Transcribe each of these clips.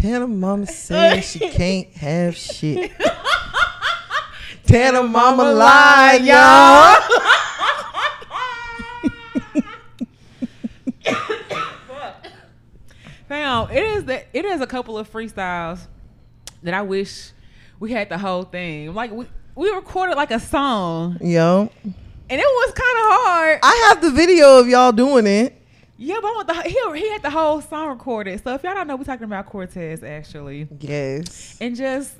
Tana mama says she can't have shit. Tana mama lied, y'all. Fam, it is that it is a couple of freestyles that I wish we had the whole thing. Like we we recorded like a song, Yo, and it was kind of hard. I have the video of y'all doing it. Yeah, but I want the he he had the whole song recorded. So if y'all don't know, we're talking about Cortez actually, Yes. and just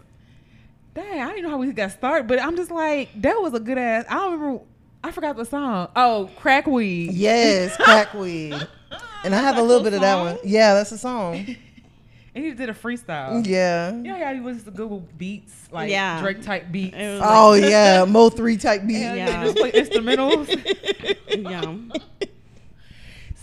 dang, I didn't know how we got started, but I'm just like that was a good ass. I don't remember. I forgot the song. Oh, crack weed. Yes, crackweed. And I have a little bit of that one. Yeah, that's a song. And he did a freestyle. Yeah. Yeah, know how he was the Google beats, like Yeah. Drake type beats. It was Oh yeah, Mo three type beats. Yeah. Yeah. Just play instrumentals. yeah.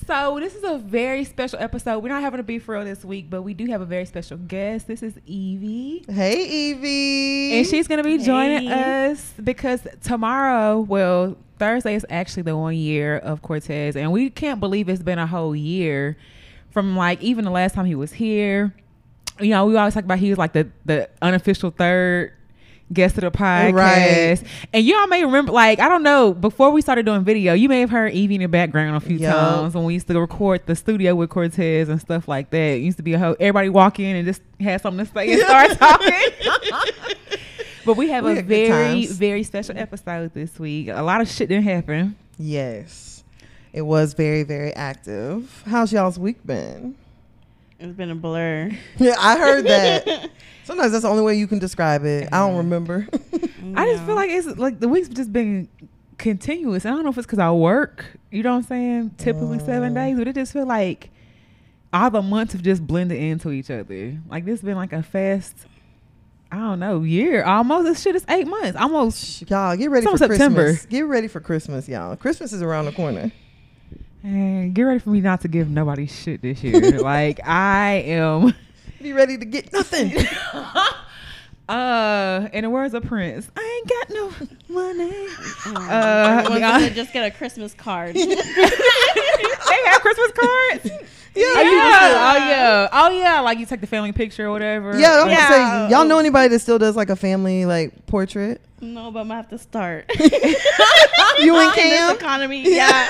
So this is a very special episode. We're not having a beef for real this week, but we do have a very special guest. This is Ivy. Hey Ivy. And she's gonna be joining Hey. us because tomorrow, well, Thursday is actually the one year of Cortez, and we can't believe it's been a whole year from like even the last time he was here. You know, we always talk about he was like the the unofficial third guest of the podcast, Right. and y'all may remember like I don't know before we started doing video, you may have heard Ivy in the background a few Yup. times when we used to record the studio with Cortez and stuff like that. It used to be a whole everybody walk in and just had something to say and start talking. But we have We a very, very special episode this week. A lot of shit didn't happen. Yes. It was very, very active. How's y'all's week been? It's been a blur. Yeah, I heard that. Sometimes that's the only way you can describe it. I don't remember. I just feel like it's like the week's just been continuous. I don't know if it's because I work, you know what I'm saying? Typically seven Mm. days, but it just feel like all the months have just blended into each other. Like this has been like a fast, I don't know, year almost. This shit is eight months, almost. y'all get ready for September. Christmas. Get ready for Christmas, y'all. Christmas is around the corner. And get ready for me not to give nobody shit this year. like I am. Be ready to get nothing. Uh, in the words of Prince, I ain't got no money. Oh, Uh, everyone's I- gonna just get a Christmas card. they have Christmas cards. Yeah, Oh yeah, oh yeah, oh yeah. Like you take the family picture or whatever. Yeah, I'm Yeah. gonna say, y'all know anybody that still does like a family like portrait? no, but I'm gonna have to start. You and In this Cam? economy, yeah.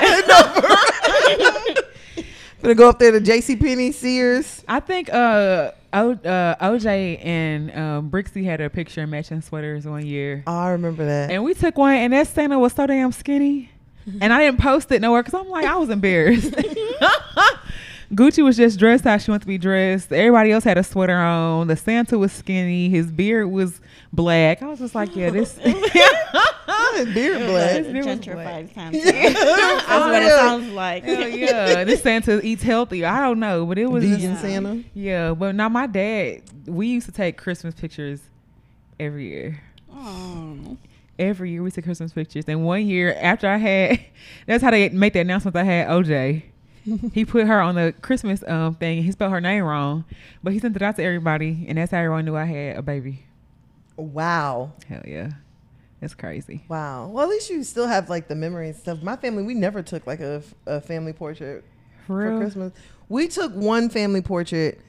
Gonna go up there to JC Penney, Sears. I think uh, o, uh OJ and um, Brixie had a picture in matching sweaters one year, Oh, I remember that. and we took one, and that Santa was so damn skinny, and I didn't post it nowhere because I'm like I was embarrassed. Gucci was just dressed how she wanted to be dressed. Everybody else had a sweater on. The Santa was skinny. His beard was black. I was just like, yeah, this. Beard black. It was Gentrified Santa. That's what it sounds like. Hell yeah, this Santa eats healthy. I don't know, but it was Vegan just- Santa. Yeah, but now my dad, we used to take Christmas pictures every year. Oh. Every year we took Christmas pictures. And one year after I had, that's how they make the announcement. I had OJ. He put her on the Christmas um thing. and He spelled her name wrong, but he sent it out to everybody, and that's how everyone knew I had a baby. Wow. Hell yeah, that's crazy. Wow. Well, at least you still have like the memory and stuff. My family, we never took like a, a family portrait For for. Christmas. We took one family portrait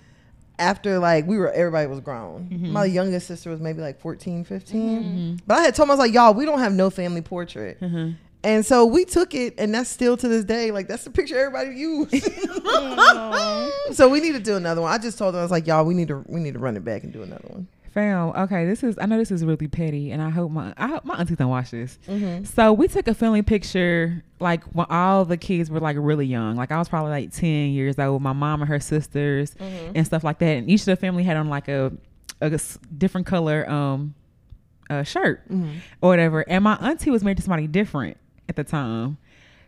after like we were everybody was grown. Mhm. My youngest sister was maybe like 14, 15. Mhm. But I had told was like, y'all, we don't have no family portrait. Mhm. And so we took it, and that's still to this day. Like that's the picture everybody used. So we need to do another one. I just told them I was like, y'all, we need to we need to run it back and do another one. Fam, okay, this is I know this is really petty, and I hope my I hope my auntie don't watch this. Mm-hmm. So we took a family picture like when all the kids were like really young. Like I was probably like ten years old. My mom and her sisters Mm-hmm. and stuff like that. And each of the family had on like a a different color um uh, shirt Mm-hmm. or whatever. And my auntie was married to somebody different at the time.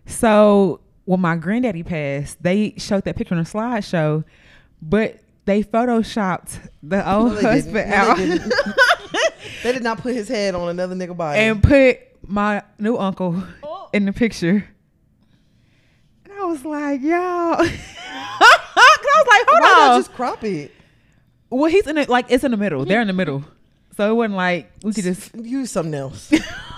So when my granddaddy passed, they showed that picture on a slideshow, but they photoshopped the old No, they husband No, out didn't. They did not put his head on another nigga body. and put my new uncle Oh. in the picture. And I was like, y'all. I was like, hold Why on. just crop it? well, he's in it, like, it's in the middle. They're in the middle. So it wasn't like we could just. use something else.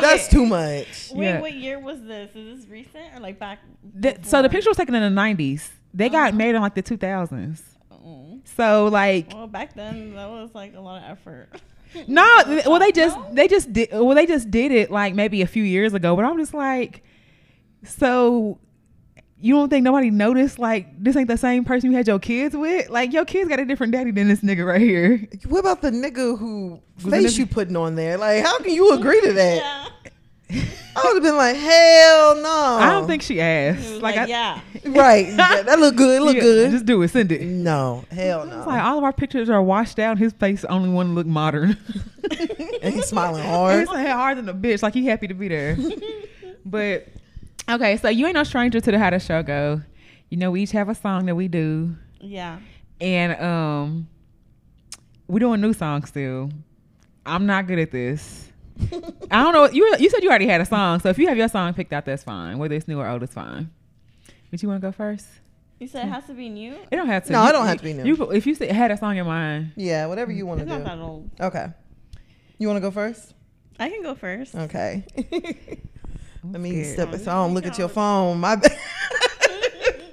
That's That's too much. Wait, Yeah. what year was this? Is this recent or like back? The, so the picture was taken in the 90s. They got Uh-huh. made in like the 2000s. Oh. So like Well, back then that was like a lot of effort. no, well they just No? they just did well they just did it like maybe a few years ago, but I'm just like, so you don't think nobody noticed like this ain't the same person you had your kids with? Like your kids got a different daddy than this nigga right here. What about the nigga who Was face it- you putting on there? Like, how can you agree to that? Yeah. I would have been like, hell no. I don't think she asked. Like, like, I, yeah. Right. that, that look good. Look yeah, good. Just do it. Send it. no. Hell no. It's like all of our pictures are washed out. His face only one look modern. and he's smiling hard. He's hard. like hard than a bitch. Like he happy to be there. but okay, so you ain't no stranger to the how the show go. You know, we each have a song that we do, Yeah. and um, we doing new songs still. I'm not good at this. I don't know. You you said you already had a song, so if you have your song picked out, that's fine. Whether it's new or old, it's fine. But you want to go first? You said it has to be new. It don't have to. No, You- it don't have to be new. You, if you said, had a song in mind, Yeah, whatever you want It's to not that do. old. Okay. You want to go first? I can go first. Okay. Let me scared. step Oh, aside. Don't look at your phone. My bad.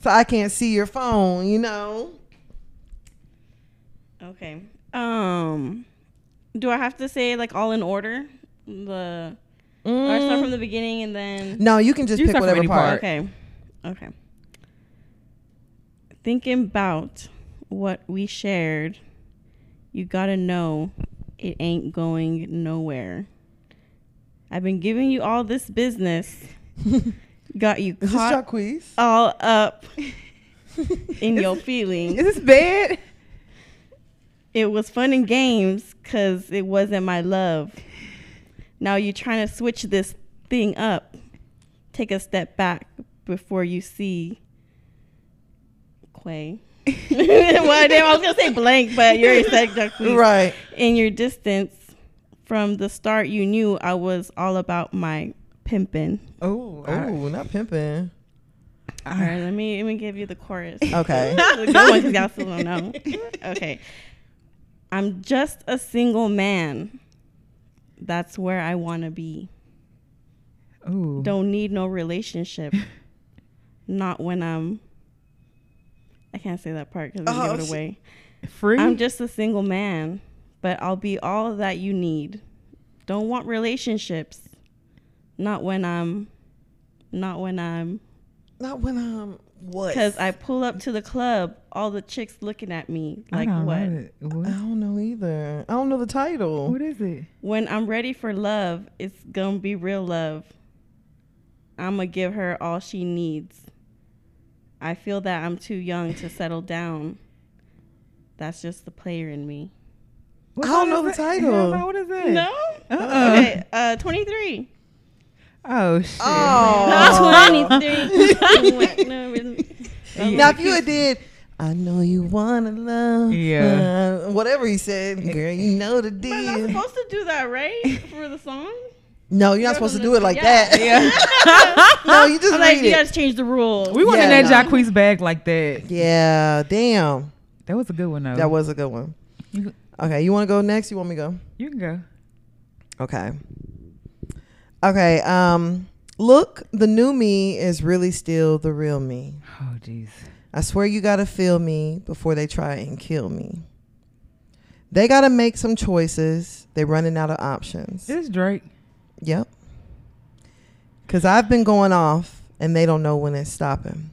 so I can't see your phone, you know? Okay. Um, do I have to say like all in order? The or I start from the beginning and then. No, you can just You pick start from whatever any part. part. Okay. Okay. Thinking about what we shared, you gotta know it ain't going nowhere. I've been giving you all this business, got you Is this Jacquees? all up in your feelings. is this bad? It was fun and games because it wasn't my love. Now you're trying to switch this thing up. Take a step back before you see Quay. well, damn, I was gonna say blank, but you already said Jacquees. Right. In your distance, from the start, you knew I was all about my pimping. Oh, Oh, not pimping. All right, let me let me give you the chorus. Okay. the good one y'all still don't know. Okay. I'm just a single man. That's where I want to be. Ooh. Don't need no relationship. Not when I'm. I can't say that part because I Oh, give it away. free. I'm just a single man, but I'll be all that you need. Don't want relationships. Not when I'm. Not when I'm. Not when I'm what? Because I pull up to the club, all the chicks looking at me like don't what? I don't know either. I don't know the title. What is it? When I'm ready for love, it's gonna be real love. I'm gonna give her all she needs. I feel that I'm too young to settle down. That's just the player in me. What I don't know the it? title. Hell no, What is it? No. Uh-uh. Okay. Uh, 23. Oh shit. Oh. 23. Now, if you had did, I know you wanna love. Yeah. uh, whatever he said, girl, you know the But I'm deal. supposed to do that, right? For the song? No, you're not supposed to do it like Yeah. that. Yeah. no, you just I'm like, you it. gotta change the rules. we wanted Yeah, that no. Jacquees bag like that. Yeah, damn. That was a good one though. That was a good one. You, Okay, you want to go next? You want me to go? you can go. Okay. Okay. Um, look, the new me is really still the real me. Oh jeez. I swear you gotta feel me before they try and kill me. They gotta make some choices. They're running out of options. This Drake. Yep. Cause I've been going off and they don't know when it's stopping.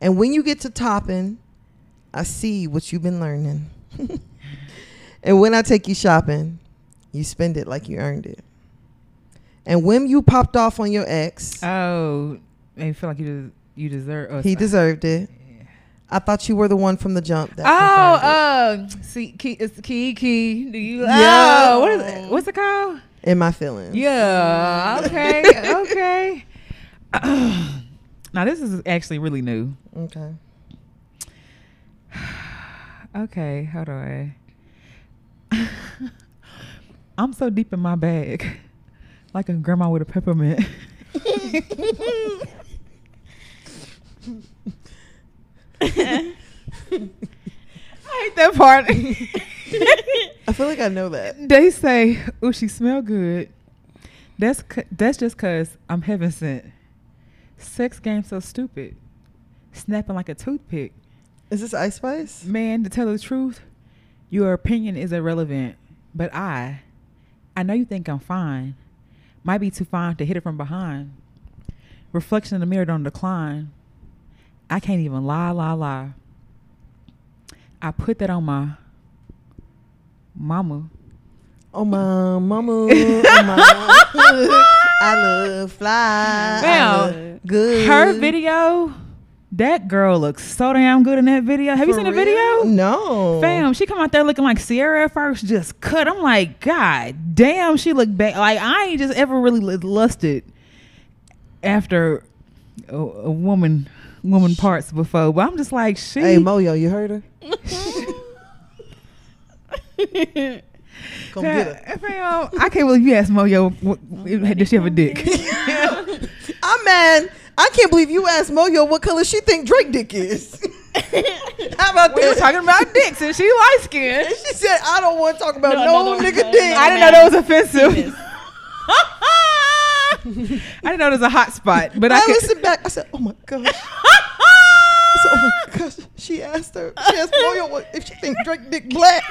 And when you get to topping, I see what you've been learning. and when I take you shopping, you spend it like you earned it. And when you popped off on your ex, Oh, I feel like you des- you deserve. Uh, he deserved it. I thought you were the one from the jump. That Oh, uh, see, key, it's key, key. Do you? Yeah. Oh, what is it? What's it called? in my feelings. Yeah. Okay. okay. now this is actually really new. Okay. Okay, how do I? I'm so deep in my bag, like a grandma with a peppermint. I hate that part. I feel like I know that. they say, "Oh, she smell good." That's c- that's just cause I'm heaven sent. Sex game so stupid, snapping like a toothpick. Is this Ice Spice? Man, to tell the truth, your opinion is irrelevant. But I, I know you think I'm fine. Might be too fine to hit it from behind. Reflection in the mirror don't decline. I can't even lie, lie, lie. I put that on my mama. Oh my mama, oh my, I love fly. Now, good. Her video, that girl looks so damn good in that video. Have you seen the real? video? No. Fam, she come out there looking like Ciara at first, just cut. I'm like, God damn, she look bad. Like I ain't just ever really lusted after a, a woman woman parts before, but I'm just like, she. Hey Moyo, you heard her? Come get her. Fam, I can't believe you asked Moyo, what, does she have a dick? I'm mad. I can't believe you asked Moyo what color she think Drake dick is. How about we were talking about dicks, and she light skinned. And she said, I don't want to talk about No, no, no, no, nigga no, dick. no, I didn't know that was offensive. I didn't know it was a hot spot, but I, I could, listened back. I said, oh my gosh. I said, oh my gosh. She asked her. She asked Moyo what, if she think Drake dick black.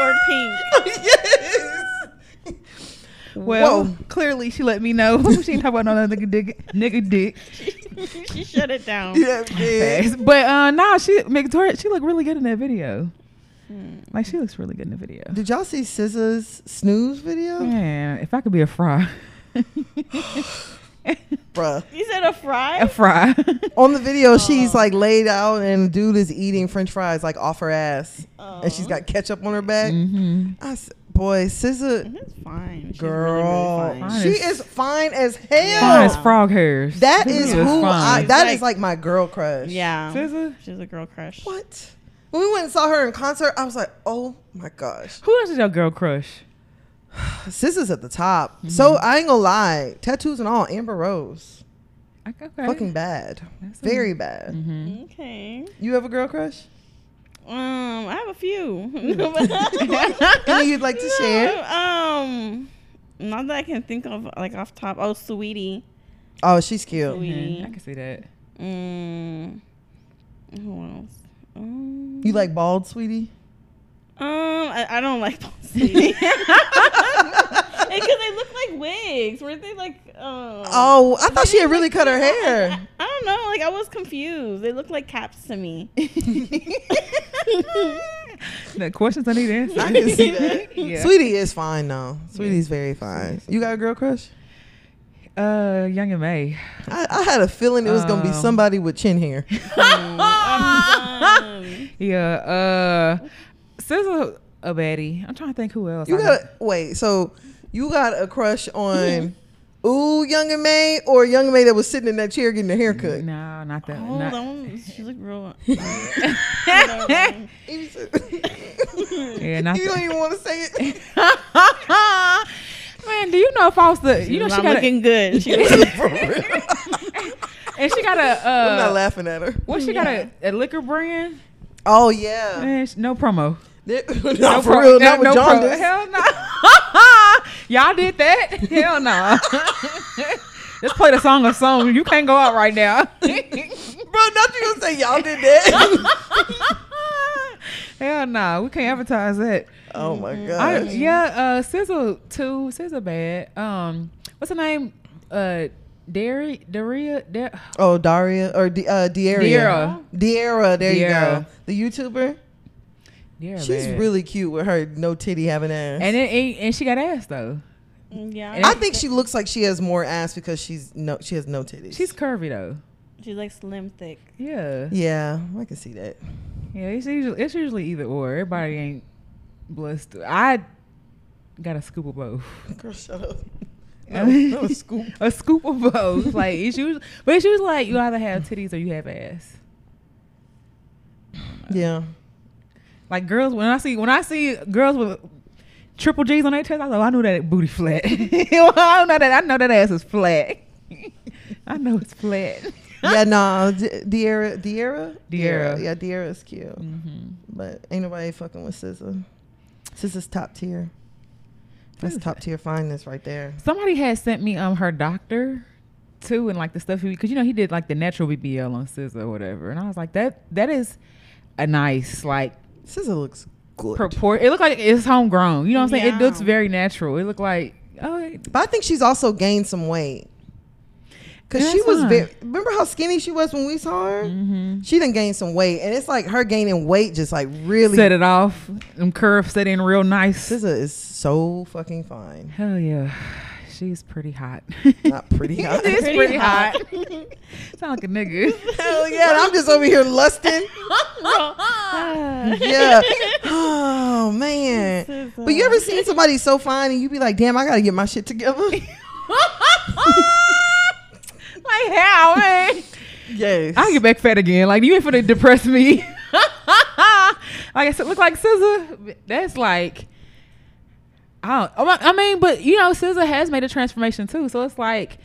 or pink. yes. Well, Whoa. clearly she let me know she ain't talking about no nigga dick. Nigga dick. she shut it down. Yeah, yeah. But uh, nah, she Victoria, she looked really good in that video. Hmm. Like she looks really good in the video. Did y'all see SZA's snooze video? Man, if I could be a fry, Bruh. You said a fry? a fry. On the video, she's Oh. like laid out and dude is eating french fries like off her ass. And she's got ketchup on her back. mm-hmm. I s- boy, SZA, That's fine. She's girl, really, really fine. Fine she as- is fine as hell. Fine as frog hairs. That This is is who I. That Like- is like my girl crush. Yeah. SZA? She's a girl crush. What? When we went and saw her in concert, I was like, oh my gosh, Who else is your girl crush? SZA's at the top. Mm-hmm. So I ain't gonna lie, tattoos and all, Amber Rose, Okay. fucking bad, That's a- very bad. Mhm. Okay. You have a girl crush? Um, I have a few. Any you'd like to share? Um, not that I can think of like off top. Oh, Saweetie. Oh, she's cute. Saweetie. Mhm. I can see that. Mm, who else? Um, You like bald, Saweetie? Um, I, I don't like bald Saweetie. Because they look like wigs. Weren't they like? Um, Oh, I thought she had really look cut her hair. I, I don't know. Like I was confused. They look like caps to me. The questions I need answered. I can see that. yeah. Saweetie is fine though. Saweetie's very fine. You got a girl crush? Uh, Young M.A. I, I had a feeling it was gonna be Um, somebody with chin hair. I'm done. Yeah. Uh, SZA a baddie. I'm trying to think who else. You I got wait. So you got a crush on Ooh Young M.A or Young M.A that was sitting in that chair getting a haircut? No, not that. Oh, not- that one. She looked real. Yeah, not you that. don't even want to say it. Man, do you know if I was the? You know she not got a, looking good. She was For real. and she got a. I'm not Uh, laughing at her. what she got a, a liquor brand? Oh yeah. Man, no promo. There- No not for pro- real. no- Not with no pro- Hell no. Y'all did that? Hell no. Let's play the song of song. You can't go out right now. Bro, not you gonna say y'all did that. Hell no. We can't advertise that. oh my I, god. yeah, uh, Sizzle too. Sizzle bad. Um, what's her name? Uh, Dari, Daria, Dar- Oh, Daria or D- uh, Diaria. Diarra. Diarra, there you go. The YouTuber. Daria She's bad. really cute with her no titty having ass. and it, ain't- and she got ass though. yeah. I think she looks like she has more ass because she's no she has no titties. She's curvy though. she's like slim thick. Yeah, yeah, I can see that. yeah. It's usually it's usually either or. Everybody ain't blessed. I got a scoop of both. Girl, shut up. No, no scoop. A scoop of both. like it's usually, but it's usually like you either have titties or you have ass. Yeah. Like girls, when I see when I see girls with triple G's on their chest, I go, I know that booty flat. I know that I know that ass is flat. I know it's flat. Yeah, no, D- Diarra, Diarra, Diarra. yeah, Diarra's cute, Mm-hmm. but ain't nobody fucking with SZA. SZA's top tier. That's top tier fineness right there. Somebody had sent me um her doctor too, and like the stuff because you know he did like the natural BBL on SZA or whatever, and I was like that that is a nice like SZA looks good. purport. It looked like it's homegrown. You know what I'm saying? It looks very natural. It looked like oh it- But I think she's also gained some weight. Cause she was very. Remember how skinny she was when we saw her? mhm. She didn't gain some weight, and it's like her gaining weight just like really. set it off. Them curves set in real nice. SZA is so fucking fine. Hell yeah, she's pretty hot. Not pretty hot. it's Pretty pretty, hot. hot. Sound like a nigga. Hell yeah! I'm just over here lusting. yeah. Oh man. But you uh, ever seen somebody so fine and you be like, damn, I gotta get my shit together? like how, man? yes. I'll get back fat again. Like you ain't finna depress me. like I said, look like SZA. That's like I don't. I mean, but you know, SZA has made a transformation too. So it's like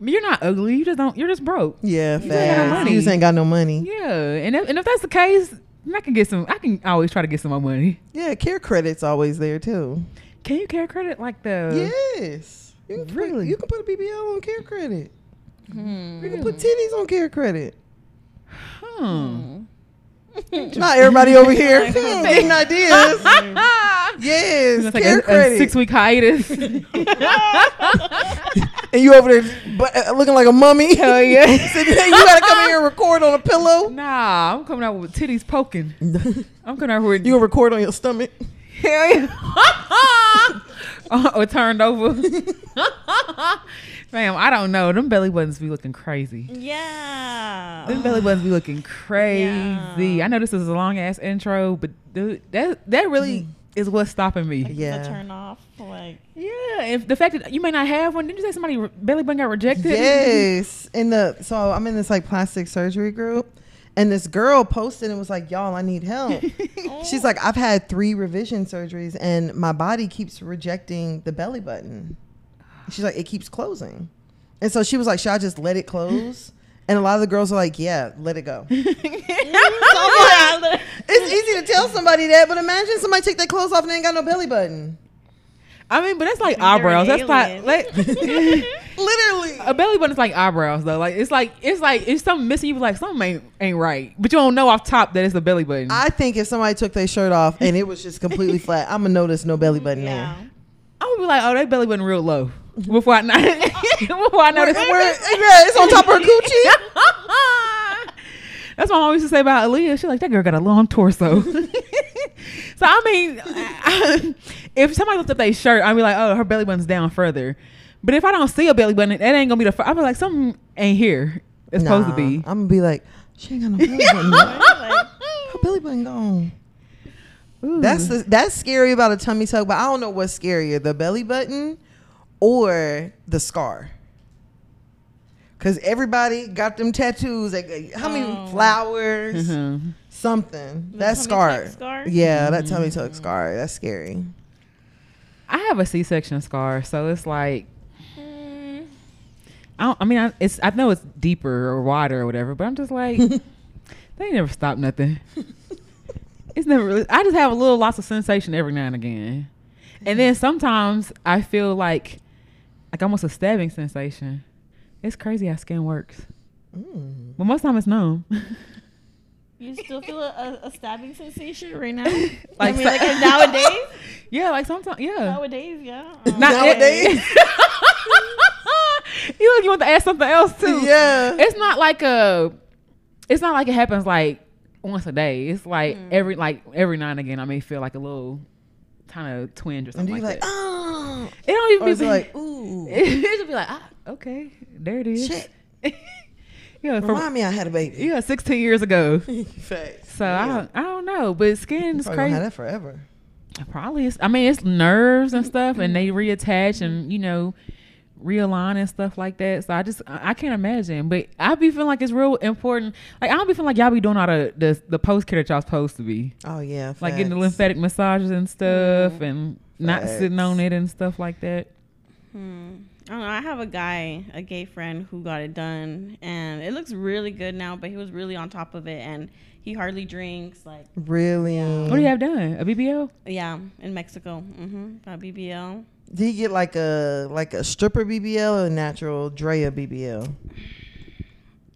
you're not ugly. You just don't. You're just broke. Yeah, you ain't got no fast. money. You just ain't got no money. Yeah, and if, and if that's the case, I can get some. I can always try to get some more money. Yeah, care credit's always there too. Can you care credit like the? yes. You can, Really? put, you can put a BBL on care credit. Hmm. You can put titties on care credit. Hmm. Not everybody over here hmm, getting ideas. yes, It's like care a, six week hiatus. and you over there but, uh, looking like a mummy. Hell yeah. Sitting there, you gotta come in here and record on a pillow. nah, I'm coming out with titties poking. I'm coming out with You gonna record on your stomach. Hell yeah. or turned over. Fam, I don't know. Them belly buttons be looking crazy. Yeah. Them belly buttons be looking crazy. Yeah. I know this is a long ass intro, but dude, that that really mm-hmm. is what's stopping me. Yeah. The turn off. Like, Yeah, if the fact that you may not have one, didn't you say somebody re- belly button got rejected? Yes. In the so I'm in this like plastic surgery group, and this girl posted and was like, "Y'all, I need help." She's like, "I've had three revision surgeries, and my body keeps rejecting the belly button." She's like, "It keeps closing," and so she was like, "Should I just let it close?" And a lot of the girls are like, "Yeah, let it go." It's easy to tell somebody that, but imagine somebody take their clothes off and they ain't got no belly button. I mean, but that's like They're eyebrows. That's alien. like, like Literally. a belly button is like eyebrows though. Like it's like it's like if something missing, you be like something ain't ain't right, but you don't know off top that it's a belly button. I think if somebody took their shirt off and it was just completely flat, I'm gonna notice no belly button yeah. I would be like, oh, that belly button real low Mm-hmm. before I before I notice. Where, where, yeah, it's on top of her coochie. That's what my mom used to say about Aaliyah. She's like, that girl got a long torso. so I mean, if somebody lifts up their shirt, I'd be like, oh, her belly button's down further. But if I don't see a belly button, that ain't gonna be the. Fir- I'll be like, something ain't here. It's supposed to be. I'm gonna be like, she ain't got no belly button. her belly button gone. Ooh. That's the, that's scary about a tummy tuck, but I don't know what's scarier, the belly button or the scar. Cause everybody got them tattoos. Like, how many Oh. flowers? Mhm. Something. The that tummy scar. tuck scar? Yeah, that tummy tuck scar. That's scary. I have a C-section scar, so it's like Mm, I, don't, I mean, I, it's I know it's deeper or wider or whatever, but I'm just like they never stop nothing. it's never really. I just have a little loss of sensation every now and again, and then sometimes I feel like like almost a stabbing sensation. It's crazy how skin works, Mm. but most time it's numb. you still feel a, a stabbing sensation right now? Like I mean, like nowadays? yeah, like sometimes yeah. Nowadays, yeah. Um, Not Nowadays? you look, you want to ask something else too. Yeah. it's not like a it's not like it happens like once a day it's like Mm. every like every now and again i may feel like a little kind of twinge or something. And something you like, like, that oh. It don't even Or be like, ooh. it just be like ah okay there it is Shit. yeah from, Remind me I had a baby. yeah 16 years ago Facts. so I, don't, I don't know but skin is crazy have that forever. probably it's, i mean it's nerves and stuff and they reattach and you know realign and stuff like that. So I just I can't imagine. But I be feeling like it's real important. Like I don't be feeling like y'all be doing all the the, the post care that y'all supposed to be. Oh yeah. Like getting the lymphatic massages and stuff Mhm. and not sitting on it and stuff like that. Hmm. I don't know. I have a guy, a gay friend, who got it done, and it looks really good now. But he was really on top of it, and he hardly drinks. Like, Really. Yeah. What do you have done? A BBL? yeah, in Mexico. Mm-hmm. Got BBL. Did he get like a like a stripper BBL or a natural Drea BBL?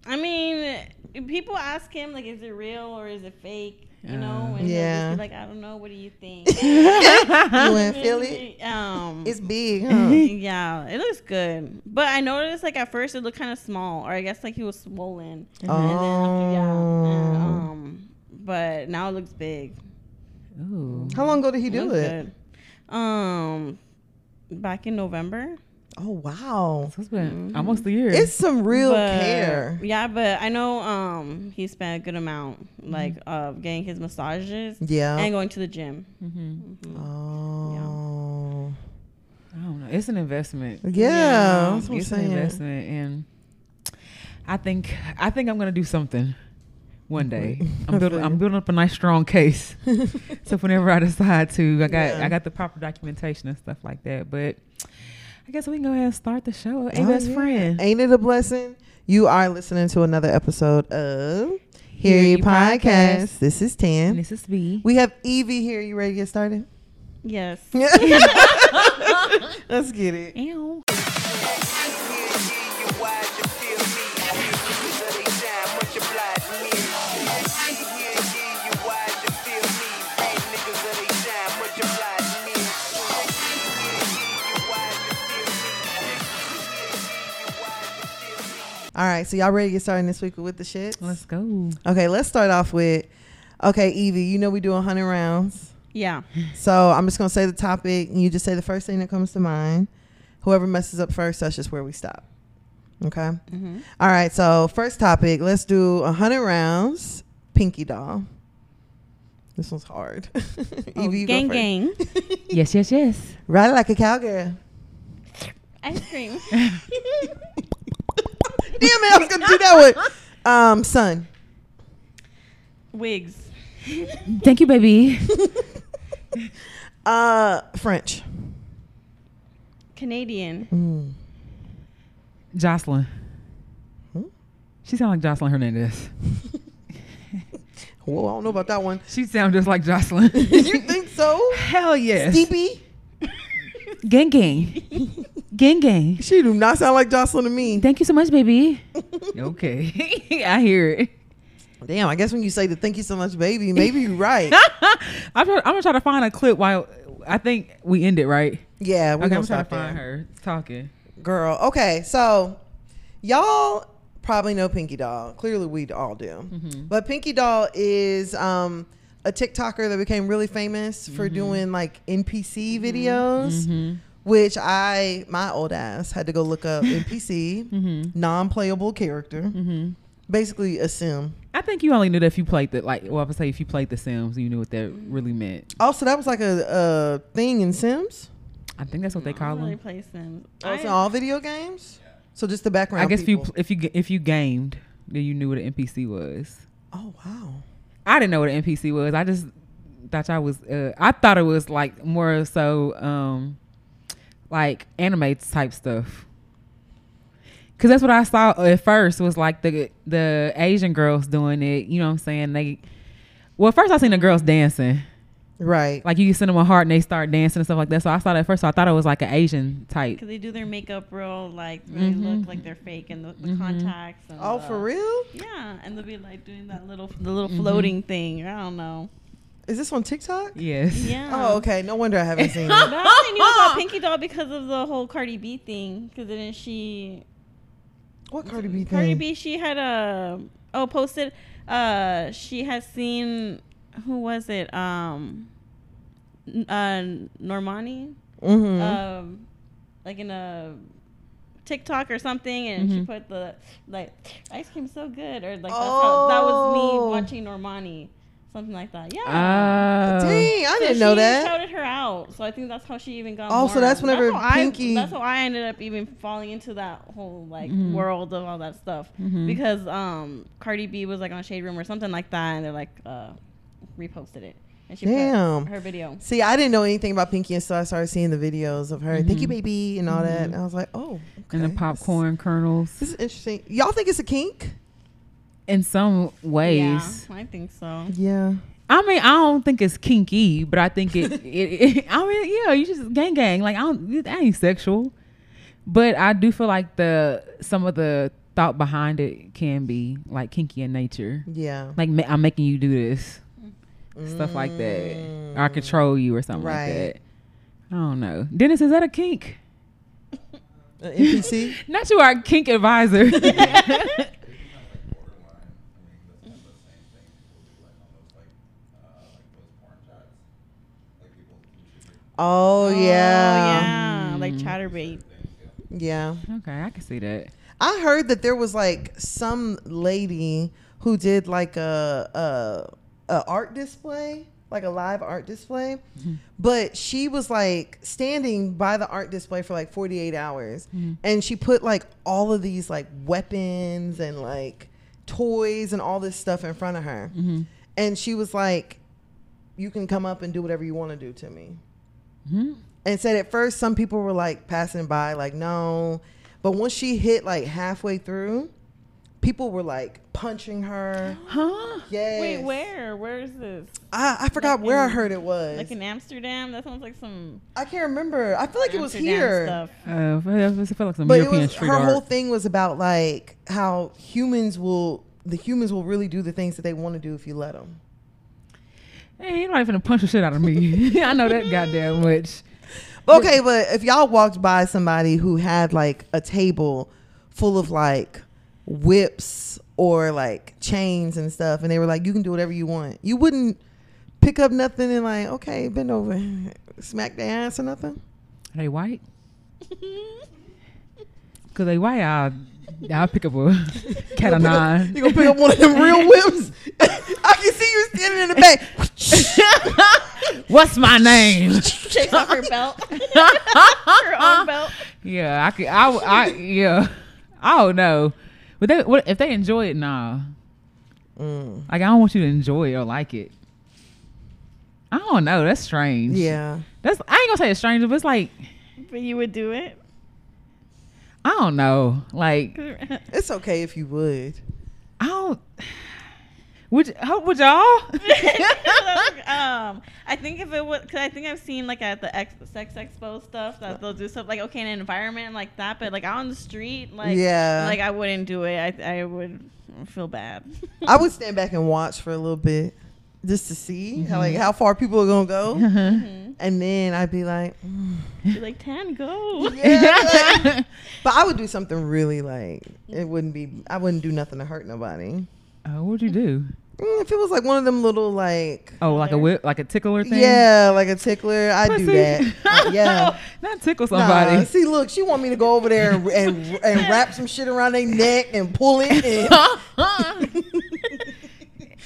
I mean, people ask him like, is it real or is it fake? You know, Uh, and Yeah. be like, I don't know. What do you think? you in Philly? Um, It's big, huh? yeah, it looks good. But I noticed like at first it looked kind of small, or I guess like he was swollen. And then yeah, and, Oh. um, but now it looks big. Ooh. How long ago did he do it? good. Um, back in November. Oh wow, So it's been almost a year. it's some real But- care. Yeah, but I know um he spent a good amount like of getting his massages Yeah. and going to the gym. hmm oh. I don't know. It's an investment. Yeah, Yeah. that's what I'm it's an saying. investment, and I think I think I'm gonna do something one day. I'm building I'm building up a nice strong case. so whenever I decide to, I got Yeah. I got the proper documentation and stuff like that. But I guess we can go ahead and start the show. Hey, Oh, best yeah. friend. Ain't it a blessing? You are listening to another episode of Hear Hear You You Podcast. Podcast. This is And Tan. this is V. We have Ivy here. You ready to get started? Yes. Let's get it. Ew. All right, so y'all ready to get started this week with the shit? Let's go. Okay, let's start off with. Okay, Ivy, you know we do a 100 rounds. Yeah. So I'm just going to say the topic, and you just say the first thing that comes to mind. Whoever messes up first, that's just where we stop. Okay? Mm-hmm. All right, so first topic, let's do a 100 rounds. Pinky doll. This one's hard. Oh, Ivy, you go gang first. gang. Yes, yes, yes. Ride like a cowgirl. Ice cream. Damn it, I was going to do that one. Um, son. Wigs. Thank you, baby. Uh, French. Canadian. Mm. Jocelyn. Hmm? She sounds like Jocelyn Hernandez. Whoa, I don't know about that one. She sounds just like Jocelyn. you think so? Hell yes. Steepy? Gang gang. gang gang. She do not sound like Jocelyn to me. Thank you so much, baby. okay. I hear it. Damn, I guess when you say the thank you so much, baby, maybe you're right. I'm, try, I'm gonna try to find a clip while I think we end it right. Yeah, we're okay, gonna I'm trying stop to find there. her talking. Girl, okay, so y'all probably know Pinky Doll. Clearly, we all do. Mm-hmm. But Pinky Doll is um, a TikToker that became really famous for Mm-hmm. doing like NPC videos, Mm-hmm. which I, my old ass, had to go look up NPC, Mm-hmm. non playable character, Mm-hmm. basically a sim. I think you only knew that if you played the like. Well, I would say if you played the Sims, you knew what that really meant. Also, that was like a, a thing in Sims? I think that's what they call I don't really them. play Sims. Oh, it's I- all video games? So just the background. I guess if you if you if you gamed, then you knew what an NPC was. Oh wow. I didn't know what an NPC was. I just thought I was. Uh, I thought it was like more so um, like anime type stuff. Cause that's what I saw at first was like the the Asian girls doing it. You know what I'm saying? They well, first I seen the girls dancing. Right. Like you can send them a heart and they start dancing and stuff like that. So I saw that at first. So I thought it was like an Asian type. Cause they do their makeup real like really Mhm. look like they're fake and the, the Mhm. contacts. And oh, the- for real? Yeah, and they'll be like doing that little the little Mhm. floating thing. I don't know. Is this on TikTok? Yes. Yeah. Oh, okay. No wonder I haven't seen But it. I only knew about Pinky Doll because of the whole Cardi B thing. Because didn't she? What Cardi B thing? Cardi B, she had a oh posted. Uh, she has seen who was it? Um, uh, Normani. Mm-hmm. Um, like in a TikTok or something, and she Mhm. put the like ice cream so good, or like that's how, that was Oh. me watching Normani, something like that. Yeah. Oh. Dang, I So didn't know that. she that. shouted her out, so I think that's how she even got. Oh, so that's whenever how Pinky- I, that's how I ended up even falling into that whole like Mhm. world of all that stuff Mhm. because um Cardi B was like on Shade Room or something like that, and they're like uh reposted it, and she Damn. put her video. See, I didn't know anything about Pinky until I started seeing the videos of her. Thank you, baby, and all that. Mhm. And I was like, oh, okay. And the popcorn kernels. This is interesting. Y'all think it's a kink? In some ways. Yeah, I think so. Yeah. I mean, I don't think it's kinky, but I think it. it, it I mean, yeah, you just gang gang. Like I don't, that ain't sexual. But I do feel like the some of the thought behind it can be like kinky in nature. Yeah. Like ma- I'm making you do this, stuff like that, or I control you or something Mm. Right. like that. I don't know. Dennis, is that a kink? Uh, NPC. Not you our kink advisor. Oh yeah. yeah, like Chaturbate. Yeah. okay, I can see that. I heard that there was like some lady who did like a a, a art display, like a live art display, mm-hmm. but she was like standing by the art display for like 48 hours. Mm-hmm. And she put like all of these like weapons and like toys and all this stuff in front of her. Mm-hmm. And she was like you can come up and do whatever you want to do to me. Hmm? and said at first some people were like passing by like no. But once she hit like halfway through people were like punching her Huh? yeah Wait, where? Where is this? I, I forgot Like where i heard it was Like in Amsterdam? That sounds like some i can't remember i feel like it was here stuff. Uh, I feel like some but it European was street her art. whole thing was about like how humans will the humans will really do the things that they want to do if you let them Hey, you're not even gonna punch the shit out of me. I know that goddamn much. Okay, but if y'all walked by somebody who had like a table full of like whips or like chains and stuff, and they were like, "You can do whatever you want," you wouldn't pick up nothing and like, "Okay, bend over, smack their ass or nothing." Are they white? Cause they white, I'll, I'll pick up a cat o' nine. You gonna pick up one of them real whips? I can see you standing in the back. What's my name? Takes off her belt. her arm belt. yeah, I could. I, I yeah. I don't know, but they, what if they enjoy it? Nah. Mm, Like I don't want you to enjoy it or like it. I don't know. That's strange. yeah, That's I ain't gonna say it's strange, but it's like But you would do it? I don't know. Like it's okay if you would. I don't. Would y- how would y'all? um, I think if it would, cause I think I've seen like at the ex- sex expo stuff that they'll do stuff like okay in an environment like that, but like out on the street, like Yeah. like I wouldn't do it. I I would feel bad. I would stand back and watch for a little bit just to see how like how far people are gonna go, Mhm. and then I'd be like. mm. Be like Tan, go. Yeah. but I would do something really like it wouldn't be. I wouldn't do nothing to hurt nobody. Oh, what'd you do? Mm, If it was like one of them little like Oh, like a whip, like a tickler thing. yeah, like a tickler, I'd do that. Uh, yeah. not tickle Nah, somebody. see, look, she want me to go over there and, and, and wrap some shit around their neck and pull it. And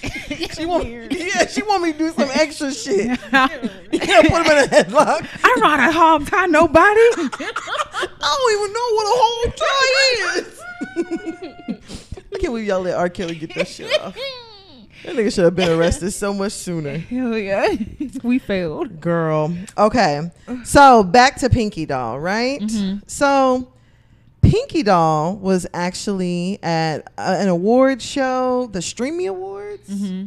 she want, yeah, she want me to do some extra shit. I You know, put them in a headlock. I ride a hog tie nobody. I don't even know what a whole tie is. I can't believe y'all let R. Kelly get that shit off. That nigga should have been arrested so much sooner. Hell yeah, we failed. Girl. Okay. So back to Pinky Doll, right? Mhm. So Pinky Doll was actually at uh, an award show, the Streamy Awards. Mm-hmm.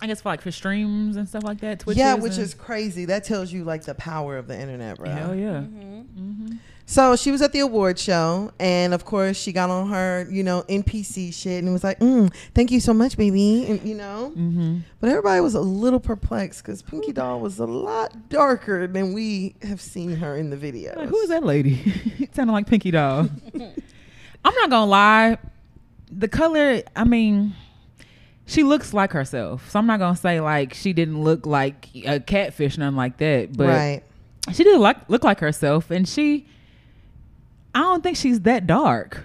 I guess for like for streams and stuff like that. Twitches Yeah, which and- is crazy. That tells you like the power of the internet, bro. hell yeah. Mhm. Mm-hmm. So she was at the award show, and of course she got on her, you know, NPC shit, and was like, mm, "Thank you so much, baby," and you know. Mm-hmm. But everybody was a little perplexed because Pinky Doll was a lot darker than we have seen her in the video. Like, who is that lady? it sounded like Pinky Doll. I'm not gonna lie. The color, I mean, she looks like herself. So I'm not gonna say like she didn't look like a catfish, nothing like that. But right? she did like look like herself, and she. I don't think she's that dark.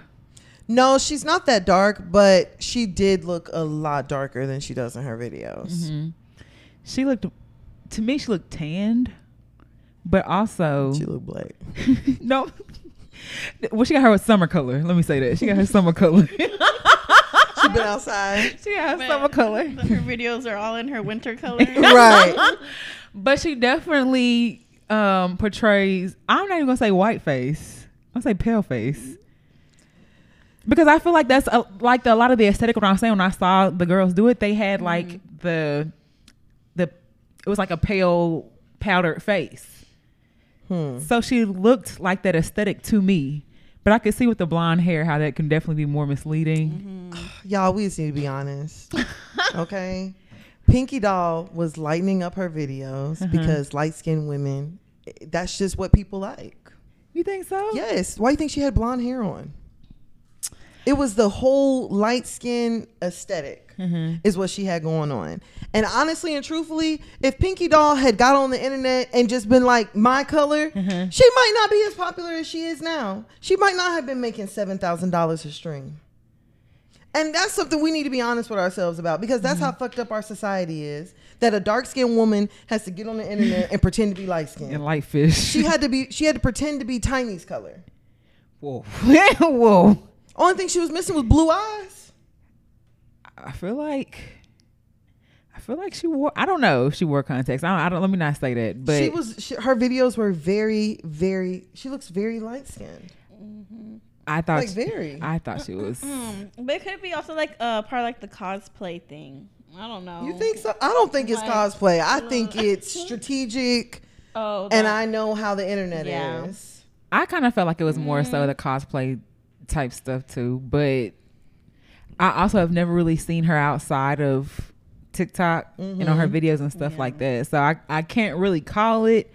No, she's not that dark, but she did look a lot darker than she does in her videos. Mhm. She looked, to me, she looked tanned, but also She looked black. no. Well, she got her with summer color. Let me say that she got her summer color. She been outside, she got her But summer color. Her videos are all in her winter color. right? But she definitely um portrays. I'm not even gonna say white face. I'll say pale face. Because I feel like that's a, like the, a lot of the aesthetic. When I was saying when I saw the girls do it, they had like Mm-hmm. the it was like a pale powdered face. Hmm. So she looked like that aesthetic to me. But I could see with the blonde hair how that can definitely be more misleading. Y'all, we just need to be honest. okay. Pinky Doll was lightening up her videos Uh-huh. because light skinned women, eh, that's just what people like. You think so? Yes. Why do you think she had blonde hair on? It was the whole light skin aesthetic Mhm. is what she had going on. And honestly and truthfully, if Pinky Doll had got on the internet and just been like my color, Mhm. she might not be as popular as she is now. She might not have been making seven thousand dollars a stream. And that's something we need to be honest with ourselves about because that's how mm-hmm. fucked up our society is. That a dark skinned woman has to get on the internet and pretend to be light skinned. And light fish. She had to be she had to pretend to be Tiny's color. Whoa. Whoa. Only thing she was missing was blue eyes. I feel like I feel like she wore I don't know if she wore contacts. I don't, I don't let me not say that. But she was she, her videos were very very she looks very light skinned. Mm-hmm. I thought Like she- very. I thought she was Mm, but it could be also like uh, part of like the cosplay thing. I don't know. You think so? I don't think it's Like, cosplay. I think it's strategic Oh, and I know how the internet Yeah. is. I kind of felt like it was more so the cosplay type stuff too, but I also have never really seen her outside of TikTok and on her videos and stuff Yeah. like that. So I, I can't really call it.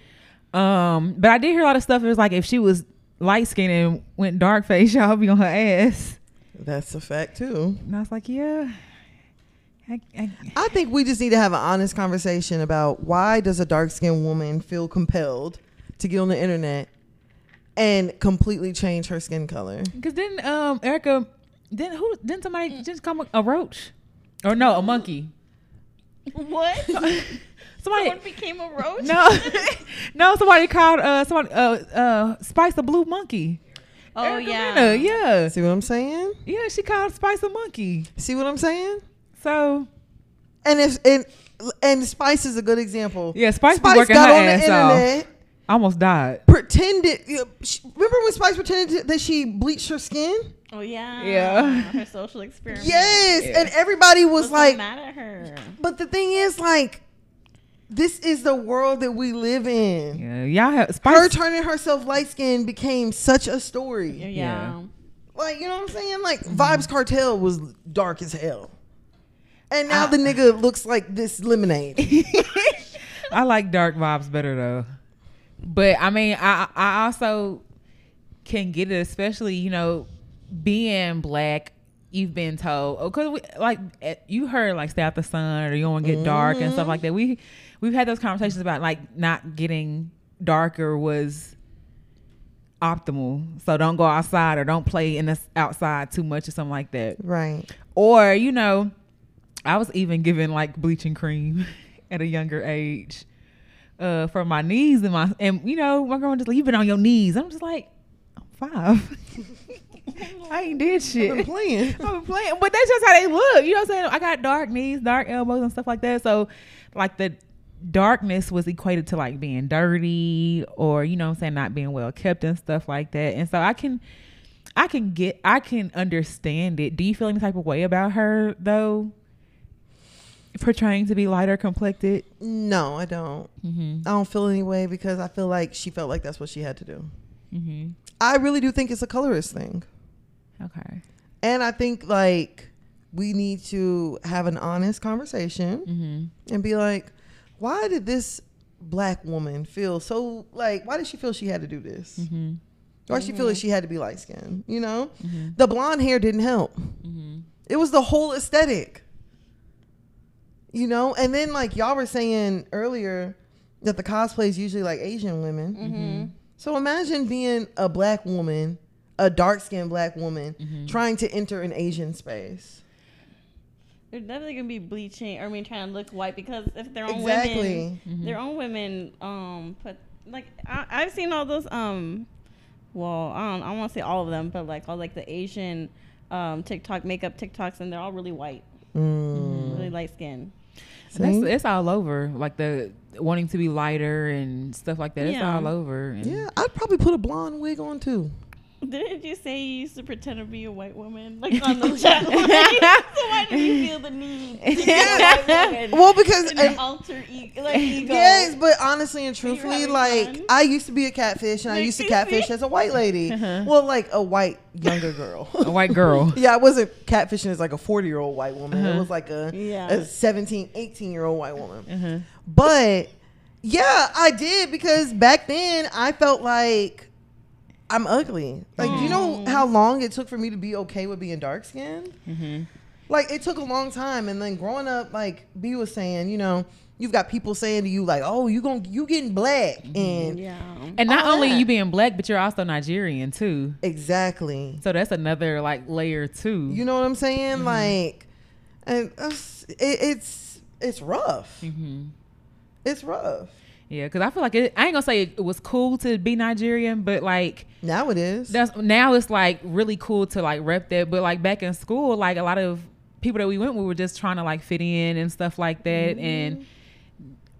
Um, but I did hear a lot of stuff. It was like if she was light skinned and went dark face, y'all be on her ass. That's a fact too. And I was like, yeah. I, I, I think we just need to have an honest conversation about why does a dark skinned woman feel compelled to get on the internet and completely change her skin color? Cause then um Erica then who didn't somebody just come a roach? Or no, a monkey. what? Somebody Someone became a roach. No, no. Somebody called uh somebody uh uh Spice a blue monkey. Oh Erica yeah. Mena, yeah, See what I'm saying? yeah. She called Spice a monkey. See what I'm saying? So And if and and Spice is a good example. yeah, Spice, be Spice working got her on the ass off. internet, Almost died. pretended. you know, she- Remember when Spice pretended that she bleached her skin? Oh yeah. Yeah. Her social experiment. Yes, Yeah. and everybody was, Was so like, mad at her. but the thing is, like, this is the world that we live in. Yeah, y'all have Her turning herself light skinned became such a story. Yeah. Yeah. Like, you know what I'm saying? Like, Mm-hmm. Vybz Kartel was dark as hell. And now I- the nigga looks like this lemonade. I like dark vibes better though. But I mean, I I also can get it, especially you know, being black. You've been told because we like eh, you heard like stay out the sun or you don't want to get dark and stuff like that. We we've had those conversations about like not getting darker was optimal. So don't go outside or don't play in the outside too much or something like that. right. Or, you know, I was even given like bleaching cream at a younger age uh, for my knees and my, and you know, my girl just like, you've been on your knees. I'm just like, I'm five. I ain't did shit. I've been playing. I've been playing, but that's just how they look. You know what I'm saying? I got dark knees, dark elbows, and stuff like that. So, like the darkness was equated to like being dirty or you know what I'm saying not being well kept and stuff like that. And so I can I can get I can understand it. Do you feel any type of way about her though? Portraying to be lighter complected. No, I don't. Mm-hmm. I don't feel any way because I feel like she felt like that's what she had to do. Mm-hmm. I really do think it's a colorist thing. Okay. And I think like we need to have an honest conversation Mm-hmm. and be like, why did this black woman feel so like why did she feel she had to do this? Mm-hmm. Why did she feel like she had to be light skinned? You know? Mm-hmm. The blonde hair didn't help. Mm-hmm. It was the whole aesthetic. You know? And then like y'all were saying earlier that the cosplay is usually like Asian women. Mm-hmm. So imagine being a black woman, a dark skinned black woman, Mm-hmm. trying to enter an Asian space. They're definitely gonna be bleaching. Or I mean, trying to look white because if their own Exactly. women, Mm-hmm. their own women, um, put like I, I've seen all those. Um, well, I don't. I want to say all of them, but like all like the Asian, um, TikTok makeup TikToks, and they're all really white, Mm. really light skin. That's it's all over. Like the wanting to be lighter and stuff like that. It's all over. And Yeah, I'd probably put a blonde wig on too. Didn't you say you used to pretend to be a white woman, like on the chat line? so why did you feel the need to be a white woman? Well, because and- an alter e- like ego. Yes, but honestly and truthfully, like fun? I used to be a catfish, and I used to catfish see? as a white lady. Uh-huh. Well, like a white younger girl. A white girl. yeah, I wasn't catfishing as like a 40 year old white woman. It Uh-huh. was like a, Yeah. a 17, 18 year old white woman. Uh-huh. But yeah, I did because back then I felt like I'm ugly. Like, do you know Mm. how long it took for me to be okay with being dark skinned? Mhm. Like, it took a long time. And then growing up, like B was saying, you know, you've got people saying to you like, "Oh, you going you getting black," and Yeah. And not only that. you being black, but you're also Nigerian too. exactly. So that's another like layer too. You know what I'm saying? Mm-hmm. Like, and it's, it's it's rough. hmm It's rough. Yeah, because I feel like it, I ain't gonna say it was cool to be Nigerian, but like Now it is. that's now it's like really cool to like rep that. But like back in school, like a lot of people that we went with were just trying to like fit in and stuff like that. Mm-hmm. And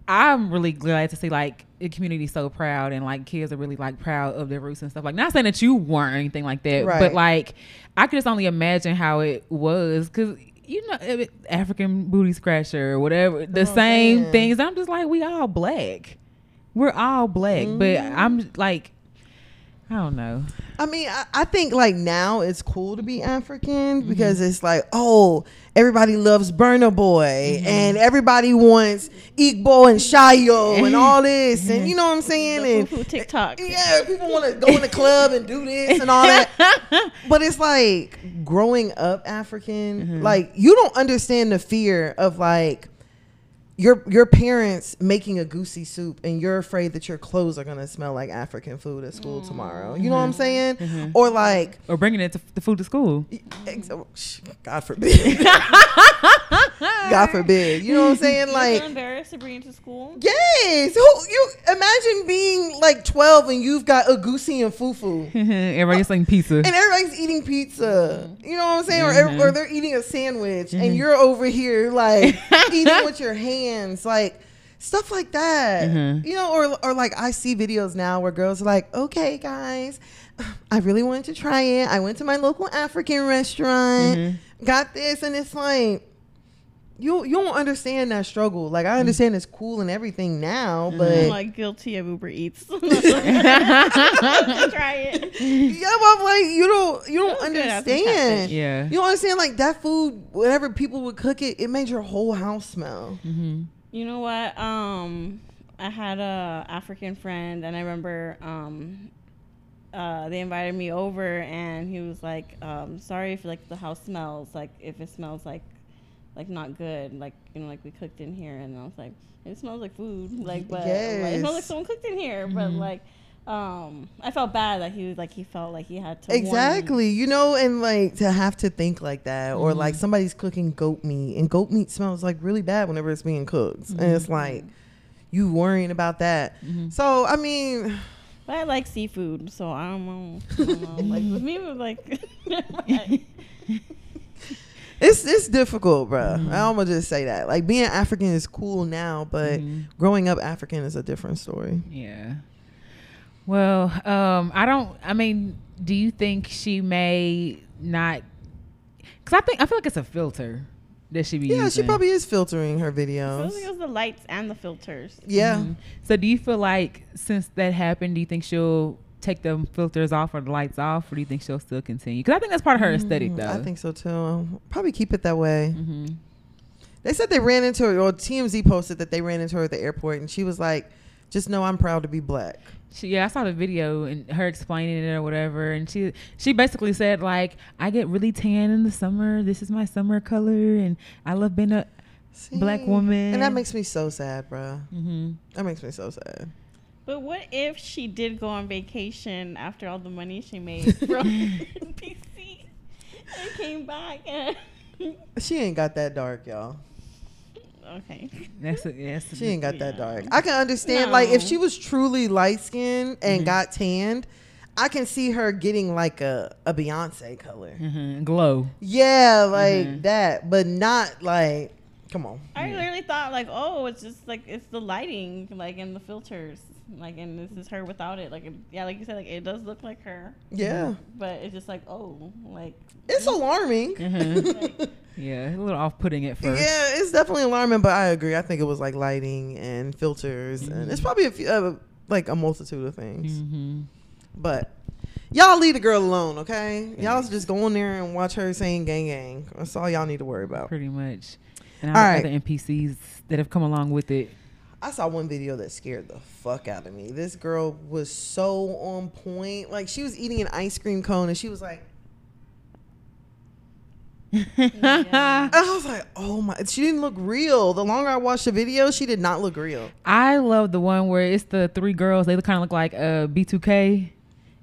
I'm really glad to see like the community so proud and like kids are really like proud of their roots and stuff. Like not saying that you weren't or anything like that, Right. but like I could just only imagine how it was because. You know, eh, African booty scratcher or whatever, the That's same saying. things. I'm just like, we all black. We're all black, but Mhm. I'm like, I don't know. I mean, I, I think like now it's cool to be African Mm-hmm. because it's like, oh, everybody loves Burna Boy Mm-hmm. and everybody wants Igbo and Shayo and all this, Mm-hmm. and you know what I'm saying? The And TikTok. yeah, people want to go in the club and do this and all that. But it's like growing up African, Mm-hmm. like you don't understand the fear of like your your parents making egusi soup and you're afraid that your clothes are gonna smell like African food at school tomorrow. You know what I'm mm-hmm. saying? Mm-hmm. Or like, Or bringing it to the food to school. oh, God forbid, God forbid. You know what I'm saying? You're Like, embarrassed to bring it to school. yes. Who you imagine being like 12 and you've got egusi and fufu. Everybody's saying pizza. and everybody's eating pizza. You know what I'm saying? Or, Mhm. or they're eating a sandwich, and you're over here like eating with your hands, like stuff like that. Mhm. You know, or or like I see videos now where girls are like, "Okay, guys, I really wanted to try it. I went to my local African restaurant, got this, and it's like." You, you don't understand that struggle. Like I understand it's cool and everything now, but I'm like guilty of Uber Eats. Try it. yeah, but I'm like you don't you don't That was good after understand. yeah. You don't understand like that food, whenever people would cook it, it made your whole house smell. hmm You know what? Um, I had a African friend, and I remember um, uh, they invited me over, and he was like, um, "Sorry if like the house smells like if it smells like like not good, like you know, like we cooked in here." And I was like, "It smells like food, like but like, it smells like someone cooked in here." But Mhm. like, um, I felt bad that he was like he felt like he had to. Exactly. You know, and like to have to think like that, or like somebody's cooking goat meat, and goat meat smells like really bad whenever it's being cooked, and it's like you worrying about that. So I mean, But I like seafood, so I don't know. I don't know. like with me, it was like. it's it's difficult, bruh. I'm gonna just say that. Like being African is cool now, but Mhm. growing up African is a different story. Yeah. Well, um, I don't. I mean, do you think she may not? Because I think I feel like it's a filter that she be Yeah, using. she probably is filtering her videos. think it was the lights and the filters. Yeah. Mhm. So, do you feel like since that happened, do you think she'll take the filters off or the lights off, or do you think she'll still continue? Because I think that's part of her aesthetic, Mm, though. I think so too. Probably keep it that way. hmm They said they ran into her, or TMZ posted that they ran into her at the airport, and she was like, "Just know I'm proud to be black." She, yeah, I saw the video and her explaining it or whatever, and she she basically said like, "I get really tan in the summer. This is my summer color, and I love being a." Black woman. and that makes me so sad, bruh. hmm That makes me so sad. But what if she did go on vacation after all the money she made from PC and came back and She ain't got that dark, y'all. okay. That's a, yes. She ain't got that dark. I can understand, like, if she was truly light skinned and Mhm. got tanned, I can see her getting like a, a Beyonce color. hmm glow. Yeah, like Mhm. that, but not like Come on. I Yeah. literally thought like, oh, it's just like it's the lighting, like in the filters, like, and this is her without it. Like, it, yeah, like you said, like it does look like her, Yeah. but it's just like, oh, like It's alarming. Mhm. yeah, a little off-putting at first. Yeah, it's definitely alarming, but I agree. I think it was like lighting and filters, and it's probably a few, uh, like a multitude of things. hmm But y'all leave the girl alone, okay? Y'all just go in there and watch her saying "gang gang." That's all y'all need to worry about. Pretty much. And All all right. other NPCs that have come along with it. I saw one video that scared the fuck out of me. This girl was so on point. Like she was eating an ice cream cone, and she was like, Yeah. I was like, oh my. She didn't look real. The longer I watched the video, she did not look real. I love the one where it's the three girls. They kind of look like uh, B2K,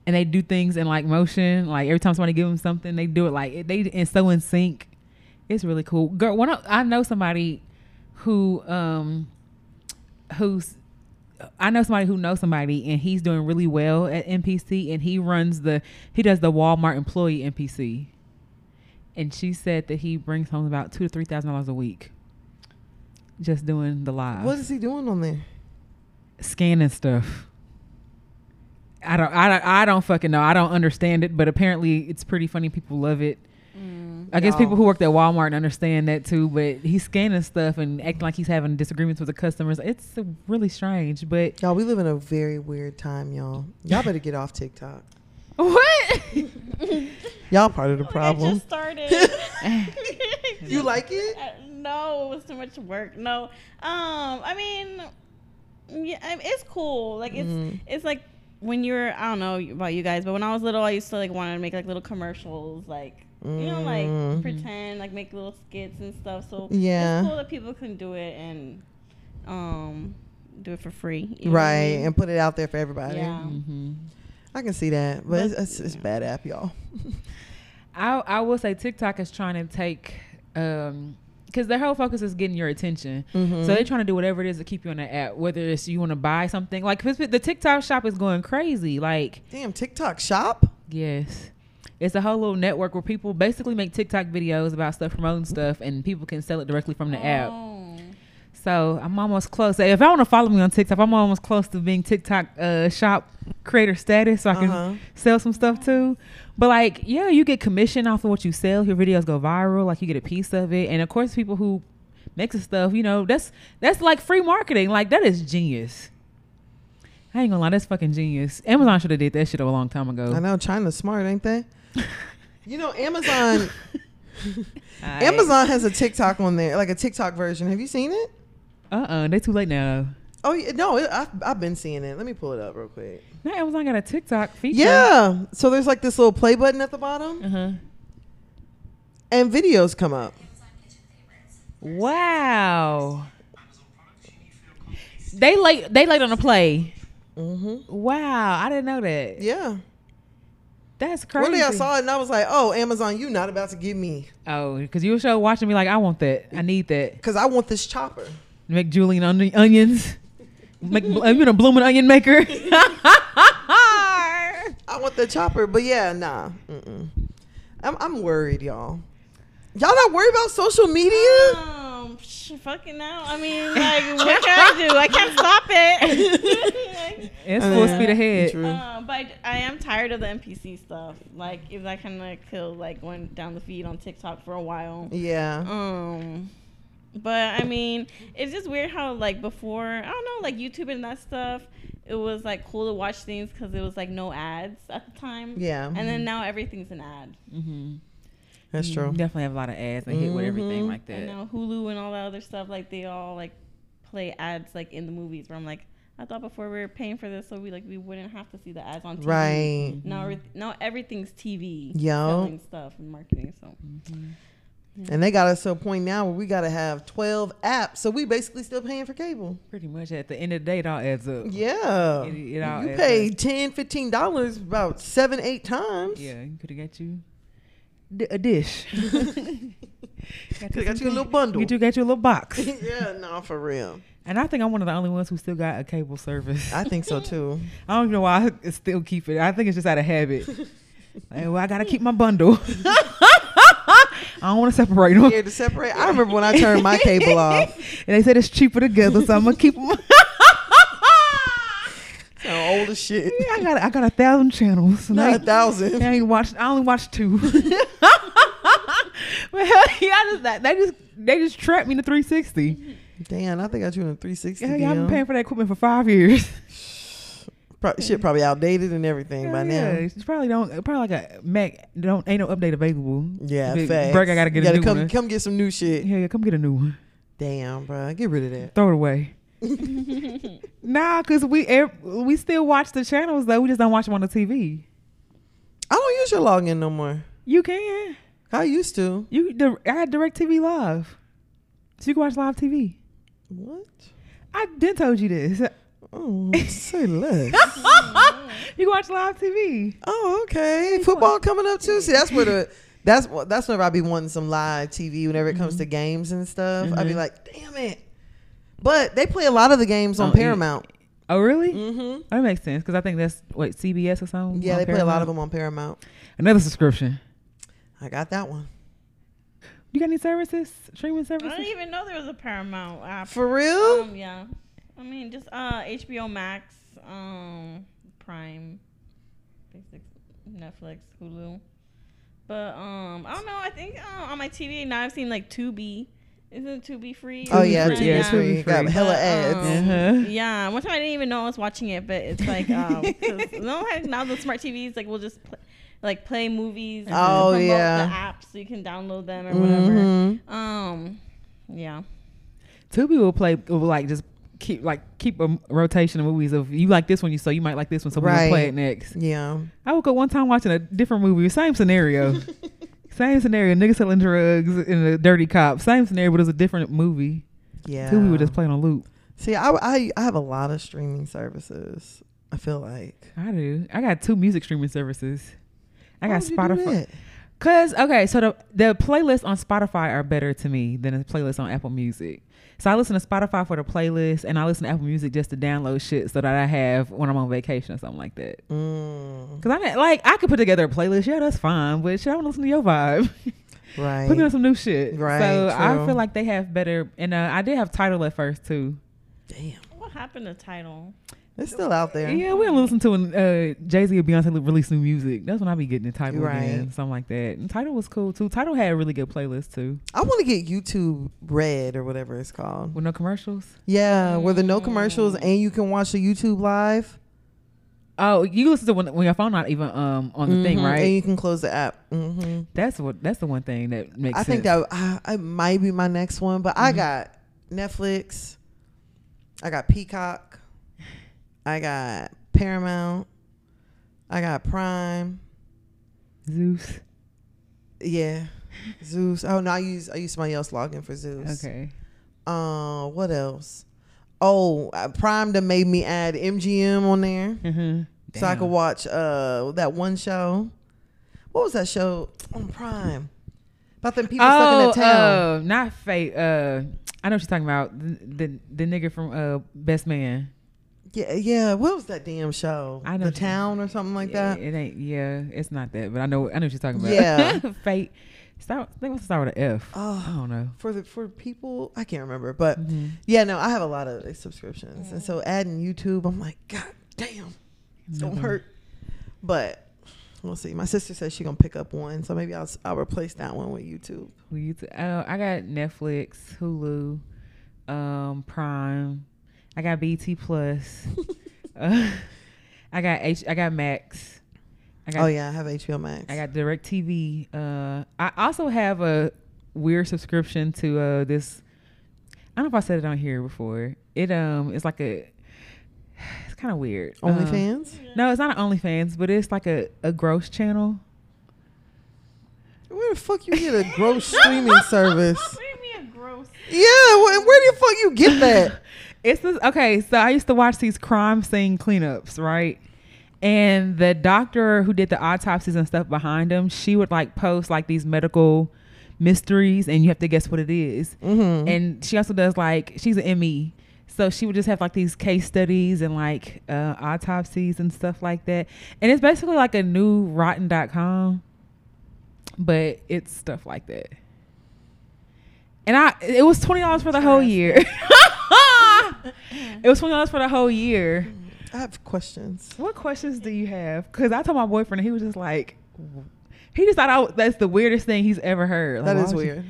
and they do things in like motion. Like every time somebody give them something, they do it like they and so in sync. It's really cool. Girl, one I know somebody who um who's I know somebody who knows somebody, and he's doing really well at NPC, and he runs the he does the Walmart employee NPC. And she said that he brings home about two to three thousand dollars a week, just doing the live What is he doing on there? scanning stuff. I don't, I don't, I don't fucking know. I don't understand it, but apparently it's pretty funny. People love it. I guess Y'all. people who worked at Walmart understand that too. But he's scanning stuff and acting like he's having disagreements with the customers. It's really strange. But Y'all, we live in a very weird time, y'all. Y'all better get off TikTok. what? Y'all part of the Like, I problem. just started. You like it? Uh, no, it was too much work. No, um, I mean, yeah, I- it's cool. Like it's Mhm. it's like when you're I don't know about you guys, but when I was little, I used to like want to make like little commercials, like you know, like Mhm. pretend, like make little skits and stuff. So Yeah. it's cool that people can do it and um do it for free. you know what I Right, mean? and put it out there for everybody. Yeah. hmm I can see that, but, But- it's, it's, it's bad app, y'all. I I will say TikTok is trying to take um because their whole focus is getting your attention. Mhm. So they're trying to do whatever it is to keep you on the app, whether it's you want to buy something. Like the TikTok shop is going crazy. Like Damn, TikTok shop? yes, it's a whole little network where people basically make TikTok videos about stuff, promoting stuff, and people can sell it directly from the app. Oh. So I'm almost close. If I want to follow me on TikTok, I'm almost close to being TikTok uh, shop creator status, so I can Uh-huh. sell some stuff too. But like, yeah, you get commission off of what you sell. Your videos go viral, like you get a piece of it. And of course, people who mix the stuff, you know, that's that's like free marketing. Like that is genius. I ain't gonna lie, that's fucking genius. Amazon should have did that shit a long time ago. I know China's smart, ain't they? you know, Amazon Aight. Amazon has a TikTok on there, like a TikTok version. Have you seen it? Uh-uh, they too late now. Oh yeah, no, it, I've, I've been seeing it. Let me pull it up real quick. Now Amazon got a TikTok feature. Yeah, so there's like this little play button at the bottom, Uh huh. and videos come up. Wow. They late. They late on the play. Mm-hmm. Wow, I didn't know that. Yeah. That's crazy. One day I saw it and I was like, "Oh, Amazon, you not about to give me Oh, because you were show watching me like I want that. I need that. because I want this chopper." Make Julian onion, onions. Make you know blooming onion maker. I want the chopper, but yeah, nah. Mm-mm. I'm I'm worried, y'all. Y'all not worried about social media? Um, sh- fucking now. I mean, like, what can I do? I can't stop it. it's full speed ahead. True. uh, but I am tired of the NPC stuff. Like, if that kind of kill, like, went down the feed on TikTok for a while. Yeah. Um, but I mean, it's just weird how like before I don't know like YouTube and that stuff. It was like cool to watch things because it was like no ads at the time. Yeah. And then now everything's an ad. Mm-hmm. That's true. Definitely have a lot of ads and hit with everything Mhm. like And that. now Hulu and all that other stuff, like they all like play ads like in the movies. Where I'm like, I thought before we were paying for this, so we like we wouldn't have to see the ads on TV. Right. Now, everyth- now everything's TV. Yo. Selling stuff and marketing. So And they got us to a point now where we got to have 12 apps. So we basically still paying for cable. Pretty much at the end of the day, it all adds up. Yeah. It- it all you adds pay up. 10 $15 about seven, eight times. Yeah, you could have got you d- a dish. Got you a little bundle. Get you got you a little box. yeah, no, for real. And I think I'm one of the only ones who still got a cable service. I think so too. I don't know why I still keep it. I think it's just out of habit. like, well, I gotta keep my bundle. I don't want to separate them. Here to separate. I remember when I turned my cable off. and they said it's cheaper together, so I'm gonna keep them. Sound old as shit. I got I got a thousand channels. Not a I, thousand. I ain't watched. I only watched two. well, yeah, I just that they just they just trapped me in to 360. Damn, I think I got you in a 360. Yeah, yeah, I've been paying for that equipment for five years. Shit probably outdated and everything by yeah, now. it's probably don't probably like a Mac. Don't ain't no update available. Yeah, it facts. break, I gotta get you a gotta new come, one. come get some new shit. Yeah, yeah, come get a new one. Damn, bro, get rid of that. Throw it away. nah, cause we ev- we still watch the channels though. We just don't watch them on the TV. I don't use your login no more. You can. I used to. You di- I had Direct TV Live, so you can watch live TV. What? I did told you this. Oh, say less. you can watch live TV. Oh, okay. Football coming up too. See, that's where the that's what that's whenever I be wanting some live TV. Whenever it comes mm-hmm. to games and stuff, I'd be mm-hmm. like, damn it. But they play a lot of the games on Oh, yeah. Paramount. Oh really? Mm-hmm. That makes sense because I think that's what CBS or something. Yeah, on they play a lot of them on Paramount. Another subscription. I got that one. You got any services? Streaming services? I services? didn't even know there was a Paramount app. For real? Um, yeah. I mean, just uh, HBO Max, um, Prime, basic, Netflix, Hulu. But um, I don't know. I think uh, on my TV now I've seen like Tubi. Isn't Tubi free? oh yeah, free, Tubi yeah, free. Got free. hella ads. um, Uh-huh. Yeah, one time I didn't even know I was watching it, but it's like um, 'cause, you now the smart TVs like we'll just play, like play movies. Oh, yeah. the apps so you can download them or whatever. Mhm. Um, yeah. Tubi will play will like just keep like keep a rotation of movies of you like this one you so you might like this one so we're gonna play it next. Yeah. I woke up one time watching a different movie, same scenario. same scenario, niggas selling drugs and a dirty cop. Same scenario, but it's a different movie. Yeah. Tubi would just playing on loop. See, I, I I have a lot of streaming services. I feel like. I do. I got two music streaming services. I Why got would you do Spotify. Cause okay, so the the playlists on Spotify are better to me than the playlists on Apple Music. So I listen to Spotify for the playlist, and I listen to Apple Music just to download shit so that I have when I'm on vacation or something like that. Mm, Cause I mean, like I could put together a playlist, yeah, that's fine, but shit, I want to listen to your vibe. right. Put me on some new shit. Right, So I feel like they have better, and uh, I did have Tidal at first too. Damn. What happened to Tidal? It's still out there. Yeah, we don't listen to when uh, Jay Z or Beyonce release new music. That's when I be getting the Tidal Right. again, something like that. And Tidal was cool too. Tidal had a really good playlist too, I want to get YouTube Red or whatever it's called. with no commercials. Yeah, where the no Mm. commercials and you can watch the YouTube live. Oh, you listen to when, when your phone not even um on the thing, Mhm, right? And you can close the app. hmm that's what that's the one thing that makes I sense. think that I, I might be my next one, but I Mhm. got Netflix. I got Peacock. I got Paramount. I got Prime. Zeus. Yeah, Zeus. Oh no, I use I use somebody else login for Zeus. Okay. Uh, what else? Oh, uh, Prime that made me add MGM on there Mm-hmm. so I could watch uh that one show. What was that show on Prime? About them people stuck in Oh, that town. uh, not fate. Uh, I know what you're talking about. The the, the nigga from uh Best Man. Yeah, yeah. What was that damn show? I know the town or something like Yeah, that. It ain't. Yeah, it's not that. But I know. I know what you're talking about. Yeah. fate. Start. I think let's start with an F. I Oh, I don't know. for the for people, I can't remember, but Mhm. yeah, no, I have a lot of subscriptions, and so adding YouTube, I'm like, God damn, it's gonna Mhm. hurt. But we'll see. My sister says she's gonna pick up one, so maybe I'll I'll replace that one with YouTube. Used to- uh, I got Netflix, Hulu, um, Prime. I got BET Plus. uh, I got H. I got Max. I got oh yeah, I have HBO Max. I got Direct TV. Uh, I also have a weird subscription to uh this. I don't know if I said it on here before. It um, it's like a. It's kind of weird. Um, OnlyFans. no, it's not an OnlyFans, but it's like a a gross channel. Where the fuck you get a gross streaming service? What do you mean a gross? Yeah, where, where the fuck you get that? It's this, okay. So I used to watch these crime scene cleanups, right? And the doctor who did the autopsies and stuff behind them, she would like post like these medical mysteries, and you have to guess what it is. Mm-hmm. And she also does like she's an ME, so she would just have like these case studies and like uh, autopsies and stuff like that. And it's basically like a new Rotten.com, but it's stuff like that. And I it was twenty dollars for the whole year. it was twenty dollars for the whole year. I have questions. What questions do you have? Because I told my boyfriend, and he was just like, he just thought I, that's the weirdest thing he's ever heard. Like, That why is would you- weird.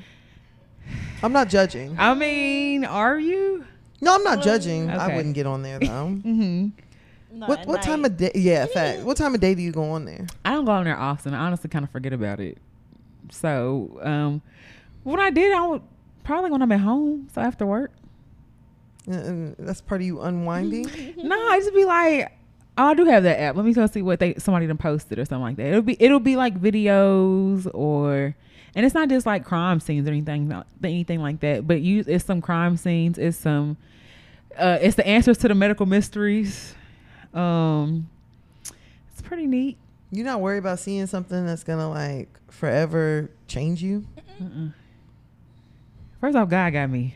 I'm not judging. I mean, are you? No, I'm not judging. I wouldn't get on there though. Mm-hmm. Not what at what time of day? Yeah, fact. What time of day do you go on there? I don't go on there often. I honestly kind of forget about it. So, um, when I did, I would probably when I'm at home. So after work. Uh, that's part of you unwinding. No, I just be like, oh, I do have that app. Let me go see what they somebody done posted or something like that. It'll be it'll be like videos or, and it's not just like crime scenes or anything anything like that. But you, it's some crime scenes. It's some, uh, it's the answers to the medical mysteries. Um, it's pretty neat. You're not worried about seeing something that's gonna like forever change you. Mm-mm. First off, God got me.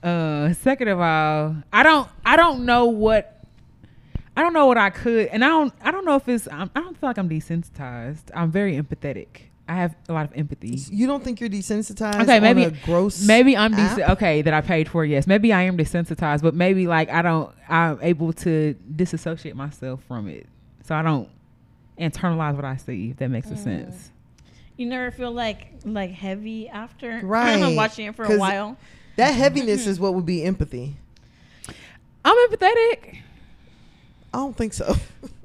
Uh, second of all, I don't, I don't know what, I don't know what I could, and I don't, I don't know if it's, I'm, I don't feel like I'm desensitized. I'm very empathetic. I have a lot of empathy. You don't think you're desensitized? Okay, on maybe- a gross. Maybe I'm app? des- okay that I paid for. Yes, maybe I am desensitized, but maybe like I don't, I'm able to disassociate myself from it, so I don't internalize what I see. If that makes a Mm. sense. You never feel like like heavy after Right, watching it for a while. That heaviness mm-hmm. is what would be empathy. I'm empathetic. I don't think so.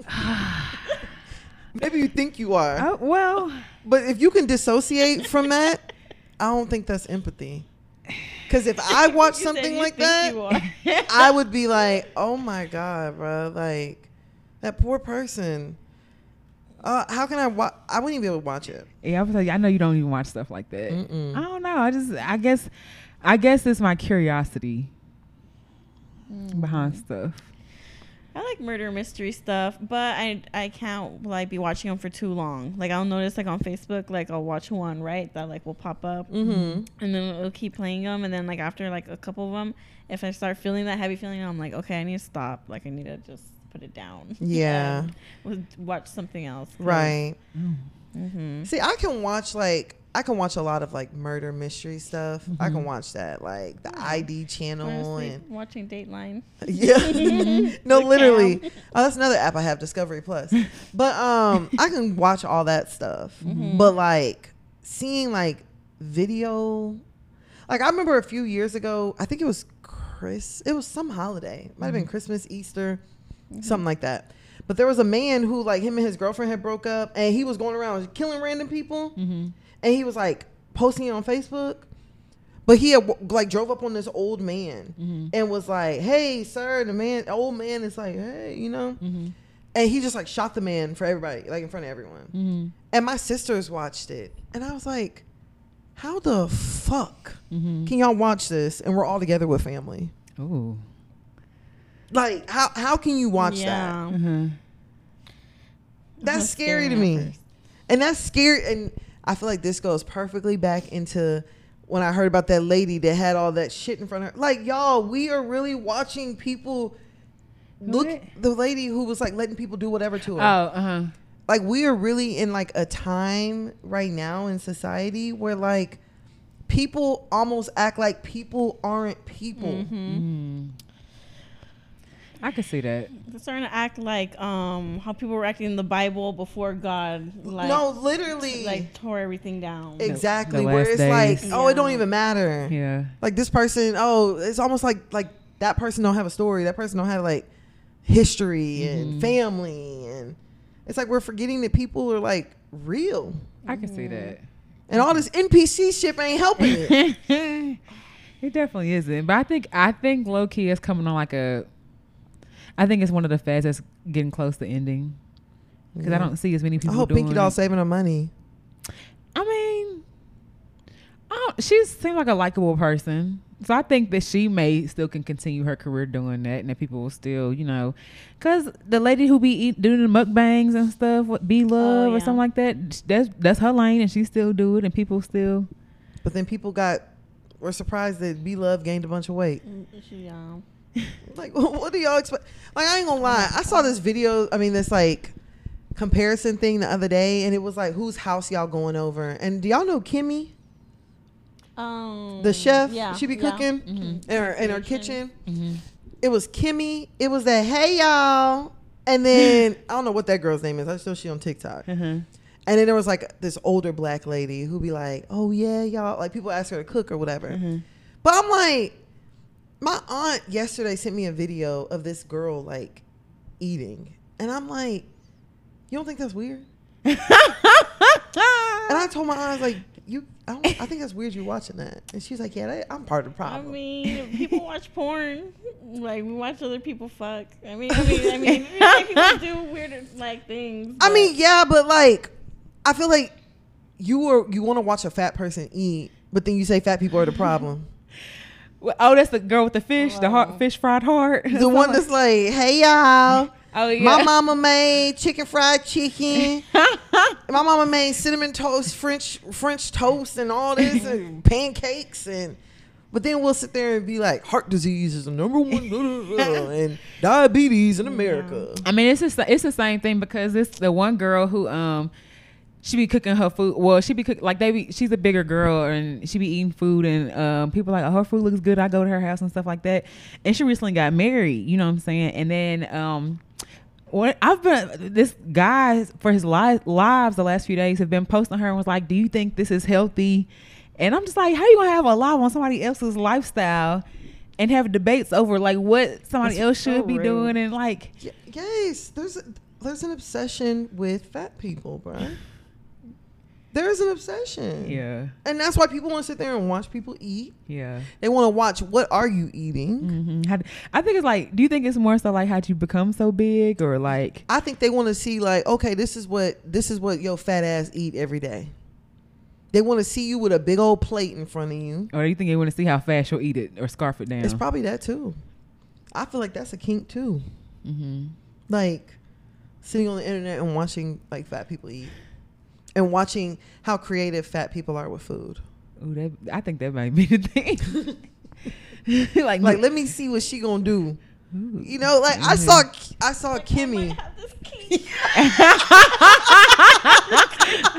Maybe you think you are, Oh, well. but if you can dissociate from that, I don't think that's empathy. Because if I watch something like that. I would be like, "Oh my god, bro! Like that poor person. Uh, how can I watch? I wouldn't even be able to watch it. Yeah, I was like, I know you don't even watch stuff like that. Mm-mm. I don't know. I just, I guess, I guess it's my curiosity behind stuff. I like murder mystery stuff, but I I can't like be watching them for too long. Like I'll notice like on Facebook, like I'll watch one right that like will pop up, Mm-hmm. and then it'll keep playing them, and then like after like a couple of them, if I start feeling that heavy feeling, I'm like, okay, I need to stop. Like I need to just put it down. Yeah. and w- watch something else. Right. Mm-hmm. See, I can watch like I can watch a lot of like murder mystery stuff. I Mm-hmm. can watch that, like the ID channel Honestly, and watching Dateline. yeah. no, The literally. cam. Oh, that's another app I have, Discovery Plus. But um, I can watch all that stuff. Mhm. But like seeing like video, like I remember a few years ago. I think it was Chris. It was some holiday. It might have been Christmas, Easter, something like that. But there was a man who like him and his girlfriend had broke up, and he was going around killing random people, Mm-hmm. and he was like posting it on Facebook. But he had like drove up on this old man Mm-hmm. and was like, "Hey, sir," the man, old man is like, "Hey," you know, Mm-hmm. and he just like shot the man for everybody, like in front of everyone. Mm-hmm. And my sisters watched it, and I was like, "How the fuck Mm-hmm. can y'all watch this?" And we're all together with family. Ooh. Like, how how can you watch that? Mm-hmm. That's was scary scary to me, first. and that's scary. And I feel like this goes perfectly back into when I heard about that lady that had all that shit in front of her. Like, y'all, we are really watching people. Look, What? the lady who was like letting people do whatever to her. Oh, uh huh. like we are really in like a time right now in society where like people almost act like people aren't people. Mhm. Mm-hmm. I could see that. They're starting to act like um how people were acting in the Bible before God like no, literally. like tore everything down. exactly. the where it's days. like, oh, it don't even matter. Yeah. Like this person, oh, it's almost like like that person don't have a story. That person don't have like history and Mhm. family and it's like we're forgetting that people are like real. I can see that. And all this NPC shit ain't helping it. it definitely isn't. But I think I think low key is coming on like a. I think it's one of the fads that's getting close to ending because I don't see as many people. I hope doing Pinky Doll saving her money. I mean, I don't, she seems like a likable person, so I think that she may still can continue her career doing that, and that people will still, you know, because the lady who be eat, doing the mukbangs and stuff, what B Love or yeah. something like that, that's that's her lane, and she still do it, and people still. But then people got were surprised that B Love gained a bunch of weight. Mm, she, um, Like, what do y'all expect? Like, I ain't gonna lie. I saw this video. I mean, this like comparison thing the other day, and it was like, whose house y'all going over? And do y'all know Kimmy? Um, The chef, yeah, she be yeah. cooking Mhm. in her in her Kitchen. kitchen. Mm-hmm. It was Kimmy. It was that hey y'all, and then I don't know what that girl's name is. I just know she on TikTok. Uh-huh. And then there was like this older black lady who be like, "Oh yeah, y'all." Like people ask her to cook or whatever. Mm-hmm. But I'm like, my aunt yesterday sent me a video of this girl like eating, and I'm like, you don't think that's weird? And I told my aunt, I was like, you, I, don't, I think that's weird. You watching that? And she's like, yeah, that, I'm part of the problem. I mean, people watch porn. Like we watch other people fuck. I mean, I mean, I mean, like, people do weird like things. I mean, yeah, but like, I feel like you are you want to watch a fat person eat, but then you say fat people are the problem. Well, Oh, that's the girl with the fish, the Wow. heart, fish fried heart. the one that's like, hey y'all. oh yeah, My mama made chicken fried chicken. My mama made cinnamon toast, French French toast, and all this, and pancakes, and but then we'll sit there and be like, heart disease is the number one, blah, blah, blah, and diabetes in America. I mean, it's just it's the same thing because it's the one girl who um she be cooking her food. Well, she be cook like they be. She's a bigger girl and she be eating food and um people like oh, her food looks good. I go to her house and stuff like that. And she recently got married. You know what I'm saying? And then um. What I've been this guy for his li- lives the last few days have been posting her and was like, "Do you think this is healthy?" And I'm just like, "How you gonna have a live on somebody else's lifestyle and have debates over like what somebody That's else so should be rude. doing and like Y- yes, there's a, there's an obsession with fat people, bro. There is an obsession. Yeah, And that's why people want to sit there and watch people eat. yeah. They want to watch what are you eating. hmm How, I think it's like, do you think it's more so like how'd you become so big, or like, I think they want to see like, okay, this is what this is what your fat ass eat every day. They want to see you with a big old plate in front of you. or do you think they want to see how fast you'll eat it or scarf it down? It's probably that too. I feel like that's a kink too. hmm Like sitting on the internet and watching like fat people eat, and watching how creative fat people are with food. Ooh, that I think that might be the thing. like, Like, let me see what she gonna do. ooh. You know, like I saw I saw I might Kimmy. have.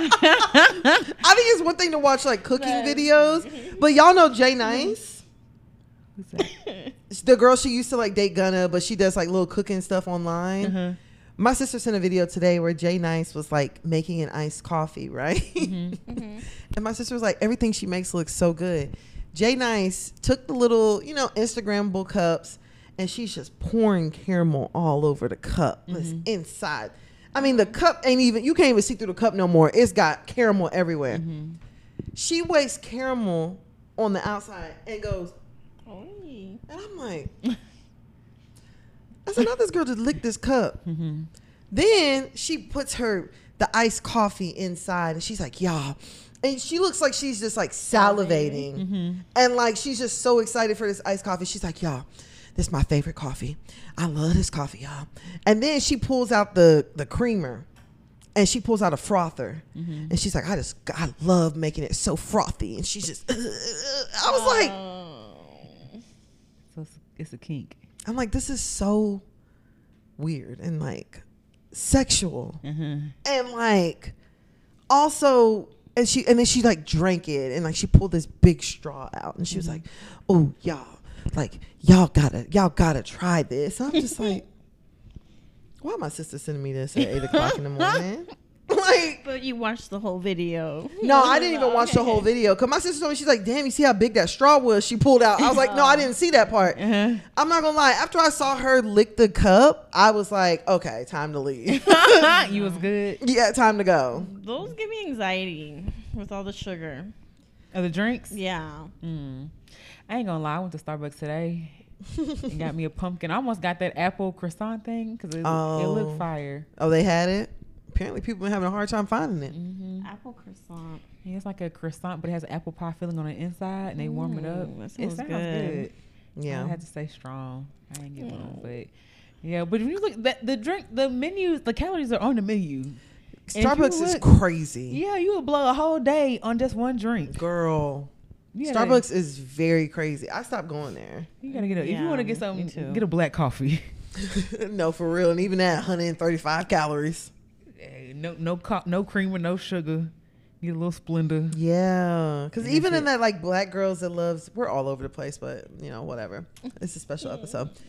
I think it's one thing to watch like cooking Right. videos, but y'all know Jay Nice, Who's that? The girl she used to like date Gunna, but she does like little cooking stuff online. Uh-huh. My sister sent a video today where Jay Nice was like making an iced coffee, right? Mhm. Mhm. and my sister was like, everything she makes looks so good. Jay Nice took the little, you know, Instagrammable cups, and she's just pouring caramel all over the cup. It's Mhm. inside. I mean, the cup ain't even. You can't even see through the cup no more. It's got caramel everywhere. Mhm. She wastes caramel on the outside and goes, Oy. and I'm like, I said, not this girl just licked this cup. Mhm. Then she puts her the iced coffee inside, and she's like, y'all. And she looks like she's just like salivating. Mhm. And like she's just so excited for this iced coffee. She's like, y'all, this is my favorite coffee. I love this coffee, y'all. And then she pulls out the the creamer and she pulls out a frother. Mhm. And she's like, I just I love making it so frothy. And she's just I was like, Oh. So it's, it's a kink. I'm like, this is so weird and like sexual. Uh-huh. and like also and she and then she like drank it and like she pulled this big straw out and she was like oh y'all like y'all gotta y'all gotta try this i'm just like why my sister sending me this at 8 o'clock in the morning like But you watched the whole video. no i didn't even watch the whole video because my sister told me she's like damn you see how big that straw was she pulled out i was like no i didn't see that part Uh-huh. i'm not gonna lie after i saw her lick the cup i was like okay time to leave you was good. yeah time to go Those give me anxiety with all the sugar. Are the drinks? Yeah. Mm. I ain't gonna lie. I went to Starbucks today and got me a pumpkin. I almost got that apple croissant thing because it, it Oh. looked fire. Oh, they had it. Apparently, people been having a hard time finding it. hmm Apple croissant. Yeah, it's like a croissant, but it has apple pie filling on the inside, and they warm it up. Mm, that it sounds sounds good. good. Yeah, I had to stay strong. I didn't get one, Mm. but yeah. But when you look that the drink, the menus, the calories are on the menu. if you Starbucks is crazy. Yeah, you would blow a whole day on just one drink. Girl, You gotta- Starbucks is very crazy. I stopped going there. You gotta get a, if you want to get me something, too. get a black coffee. no, for real. And even that 135 calories. No, no, co- no creamer, no sugar. Get a little Splenda. Yeah, because even in it. that like black girls that loves, we're all over the place, but you know whatever. It's a special episode.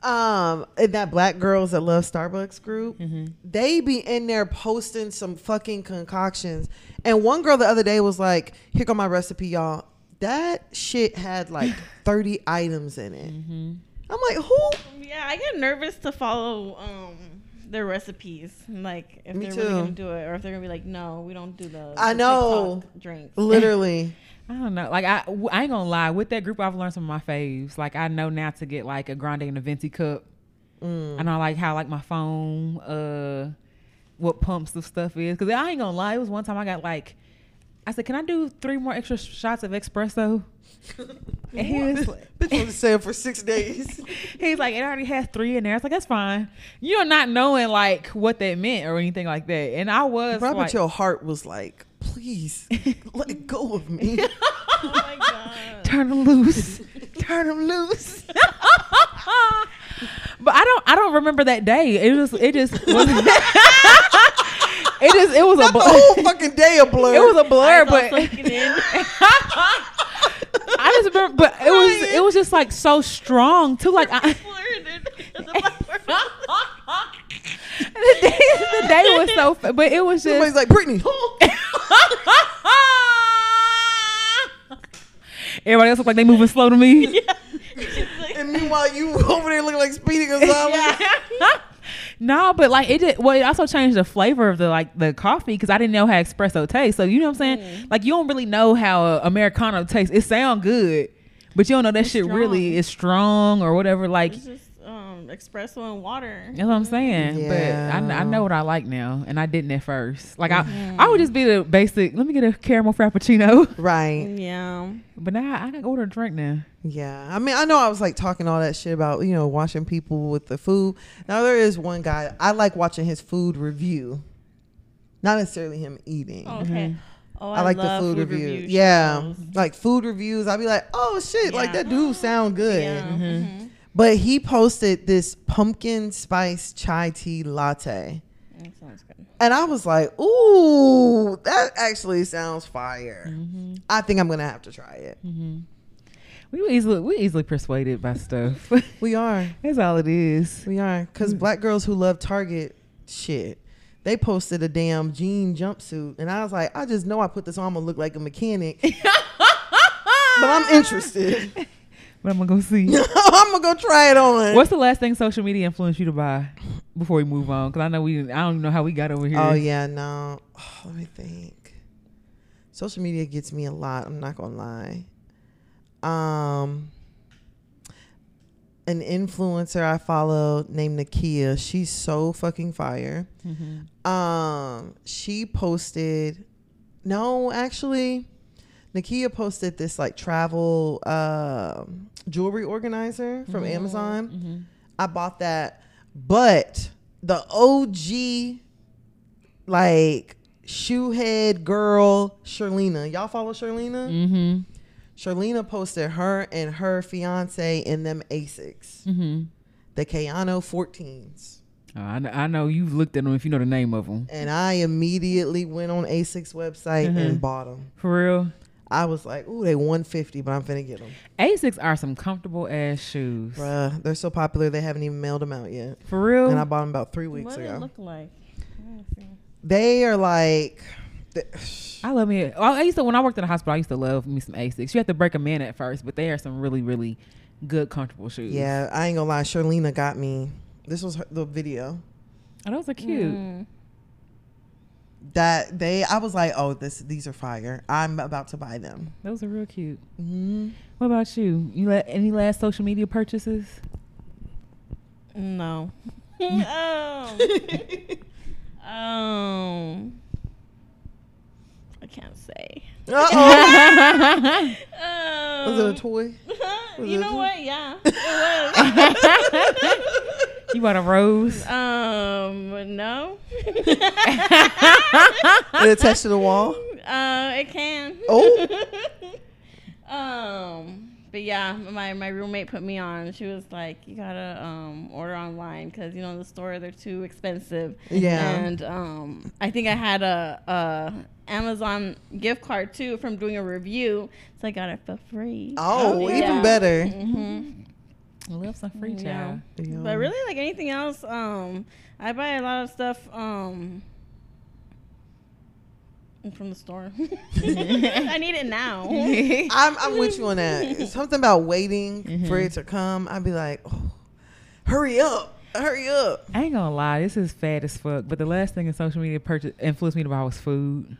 Um, in that black girls that love Starbucks group, Mhm. they be in there posting some fucking concoctions. And one girl the other day was like, "Here go my recipe, y'all." That shit had like thirty items in it. Mm-hmm. I'm like, who? Yeah, I get nervous to follow um their recipes. Like if Me they're really too. gonna do it, or if they're gonna be like, no, we don't do those. I the know. TikTok drinks. Literally. I don't know. Like I, w- I ain't gonna lie. With that group, I've learned some of my faves. Like I know now to get like a grande and a venti cup. Mm. I know like how like my phone, uh, what pumps the stuff is. Cause I ain't gonna lie. It was one time I got like, I said, "Can I do three more extra shots of espresso?" And he was, like- Bitch was saying for six days. he's like, "It already has three in there." I was like, "That's fine." You're not knowing like what that meant or anything like that. And I was Probably like, your heart was like, please let it go of me. oh my god. "Turn them loose." Turn him loose. But I don't I don't remember that day. It was. it just was It just it was a Not the blur. whole fucking day a blur. It was a blur, Eyes but. I just remember but it was it was just like so strong too. Like I, The black person. the day the day was so fa- but it was Somebody's just like, Brittany. Everybody else looked like they moving slow to me. She's like, and meanwhile, you over there looking like Speedy Gonzalez. No, but like it did. Well, it also changed the flavor of the like the coffee because I didn't know how espresso tastes. So you know what I'm saying? Mm. Like you don't really know how americano tastes. It sound good, but you don't know that It's shit really is strong or whatever. Like it's just espresso and water. that's you know what I'm saying. But I, I know what I like now, and I didn't at first. Like I, mm-hmm. I would just be the basic. Let me get a caramel frappuccino. Right. Yeah. But now I, I can order a drink now. Yeah. I mean, I know I was like talking all that shit about, you know, watching people with the food. Now, there is one guy, I like watching his food review, not necessarily him eating. Oh, okay. Mm-hmm. Oh, I, I like the love food, review. review yeah. Like food reviews. I'd be like, oh shit, like that dude sound good. Yeah. mhm. But he posted this pumpkin spice chai tea latte. That sounds good. And I was like, ooh, that actually sounds fire. Mm-hmm. I think I'm going to have to try it. We were easily we easily persuaded by stuff. We are. That's all it is. We are. Because black girls who love Target, shit, they posted a damn jean jumpsuit. And I was like, I just know I put this on, I'm going to look like a mechanic. but I'm interested. But I'm gonna go see. I'm to go try it on. What's the last thing social media influenced you to buy before we move on? Because I know we I don't even know how we got over here. Oh yeah, no. Oh, let me think. Social media gets me a lot. I'm not gonna lie. Um, an influencer I follow named Nakia. She's so fucking fire. Mhm. Um, she posted. No, actually, Nakia posted this like travel um jewelry organizer from Amazon. Mhm. I bought that, but the OG like shoe head girl Sherlina. Y'all follow Sherlina? Mhm. Sherlina posted her and her fiance in them Asics, Mhm. the Kayano 14s. Oh, I, know, I know you've looked at them if you know the name of them. And I immediately went on Asics website Mhm. and bought them. For real. I was like, ooh, they 150, but I'm finna get them. Asics are some comfortable ass shoes. Bruh, they're so popular they haven't even mailed them out yet. For real. And I bought them about three weeks ago. What did ago. look like? Let me see. they are like, I love me. I used to when I worked in the hospital. I used to love me some Asics. You have to break them in at first, but they are some really, really good, comfortable shoes. Yeah, I ain't gonna lie. Sherlina got me. This was her, the video Oh, those are cute. Mm. That they. I was like, oh, this these are fire. I'm about to buy them. Those are real cute. hmm What about you? You let any last social media purchases? No. um, um, I can't say. Uh oh. Um, was it a toy? Was you know a- what? Yeah, it you want a rose. um, no. It attached to the wall. Uh, it can. Oh. um, but yeah, my, my roommate put me on. She was like, "You gotta um, order online because you know the store they're too expensive." Yeah. And um, I think I had a, a Amazon gift card too from doing a review, so I got it for free. Oh, Yeah. even better. hmm I love some free Yeah. Yeah. But really, like anything else, um, I buy a lot of stuff um, from the store. I need it now. I'm, I'm with you on that. Something about waiting Mm-hmm. for it to come. I'd be like, oh, hurry up, hurry up. I ain't gonna lie, this is fat as fuck. But the last thing in social media purchase influenced me to buy was food.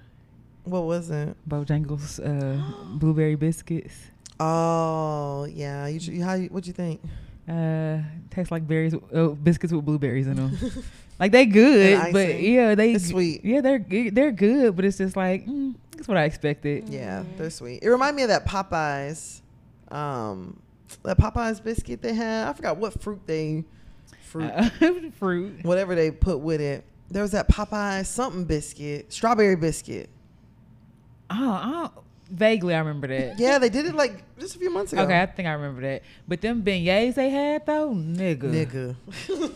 What was it? Bojangles uh, blueberry biscuits. Oh yeah, you, should- how you, what you think? Uh, taste like berries, uh, biscuits with blueberries in them. like they good, but yeah, they It's sweet. Yeah, they're they're good, but it's just like mm, that's what I expected. Yeah, they're sweet. It reminded me of that Popeyes, um, that Popeyes biscuit they had. I forgot what fruit they, fruit, Uh, fruit. whatever they put with it. There was that Popeyes something biscuit, strawberry biscuit. Oh, oh, vaguely I remember that. Yeah, they did it like just a few months ago. Okay, I think I remember that. But them beignets they had though, nigga. Nigga.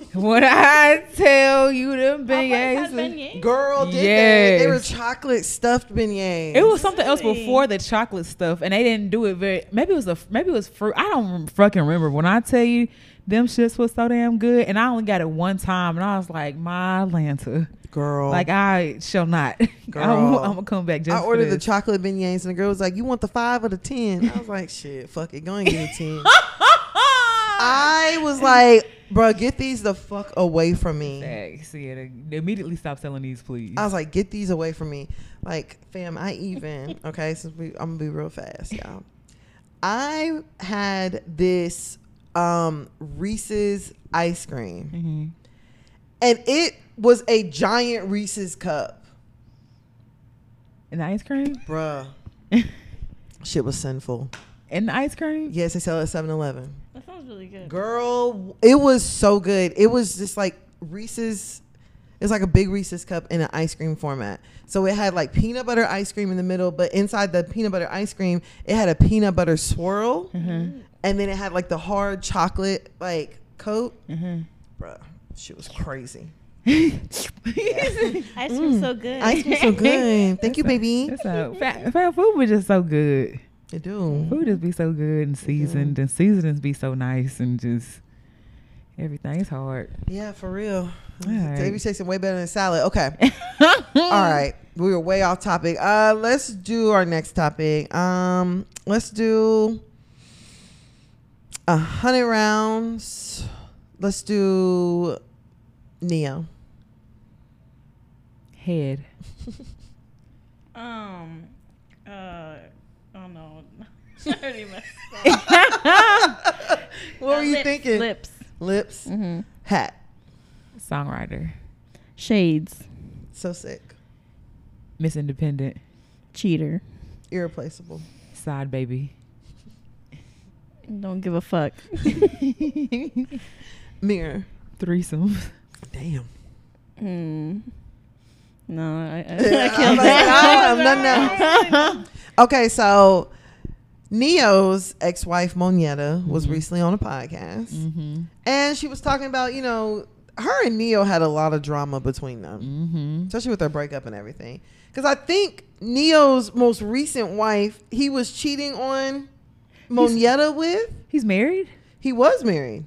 What I tell you, them Popeyes beignets. has beignets? Girl, did they? They were chocolate stuffed beignets. It was something else before the chocolate stuff, and they didn't do it very. Maybe it was a maybe it was fruit. I don't fucking remember. When I tell you, them shits was so damn good, and I only got it one time, and I was like, my Atlanta, girl. like I shall not. Girl. I'm, I'm gonna come back just. I ordered the chocolate beignets, and the girl was like, "You want the five or the 10? I was like, "Shit, fuck it, go and give me ten. I was like, "Bro, get these the fuck away from me." Yeah, they, they immediately stop selling these, please. I was like, "Get these away from me." Like, fam, I even okay. Since we, I'm gonna be real fast, y'all. I had this um Reese's ice cream, hmm and it was a giant Reese's cup, And ice cream, bruh. Shit was sinful. and ice cream. Yes, they sell it at 7-Eleven. That sounds really good. Girl, it was so good. It was just like Reese's. It's like a big Reese's cup in an ice cream format. So it had like peanut butter ice cream in the middle, but inside the peanut butter ice cream, it had a peanut butter swirl, Mm-hmm. and then it had like the hard chocolate like coat. Mm-hmm. Bruh, shit was crazy. Ice cream's so good. Ice cream so good. Thank you, baby. That's how fat, fat food was just so good. I do. Food just be so good and seasoned, and seasonings be so nice, and just everything's hard. Yeah, for real. All right. Gravy tasting way better than salad. Okay. All right. We were way off topic. Uh let's do our next topic. Um let's do a hundred rounds. Let's do Ne-Yo. Head. Um, uh, oh no. I already messed up. what were you Lips, thinking? Lips. Lips. Mm-hmm. Hat. Songwriter. Shades. So sick. Miss Independent. Cheater. Irreplaceable. Side baby. Don't give a fuck. Mirror. Threesomes. Damn. Hmm. No, I, I, I can't. I'm like, oh, I'm done now. Okay, so Ne-Yo's ex-wife Monyetta was Mhm. recently on a podcast, Mm-hmm. and she was talking about you know her and Ne-Yo had a lot of drama between them, Mm-hmm. especially with their breakup and everything. Because I think Ne-Yo's most recent wife, he was cheating on Monyetta with. He's married. He was married.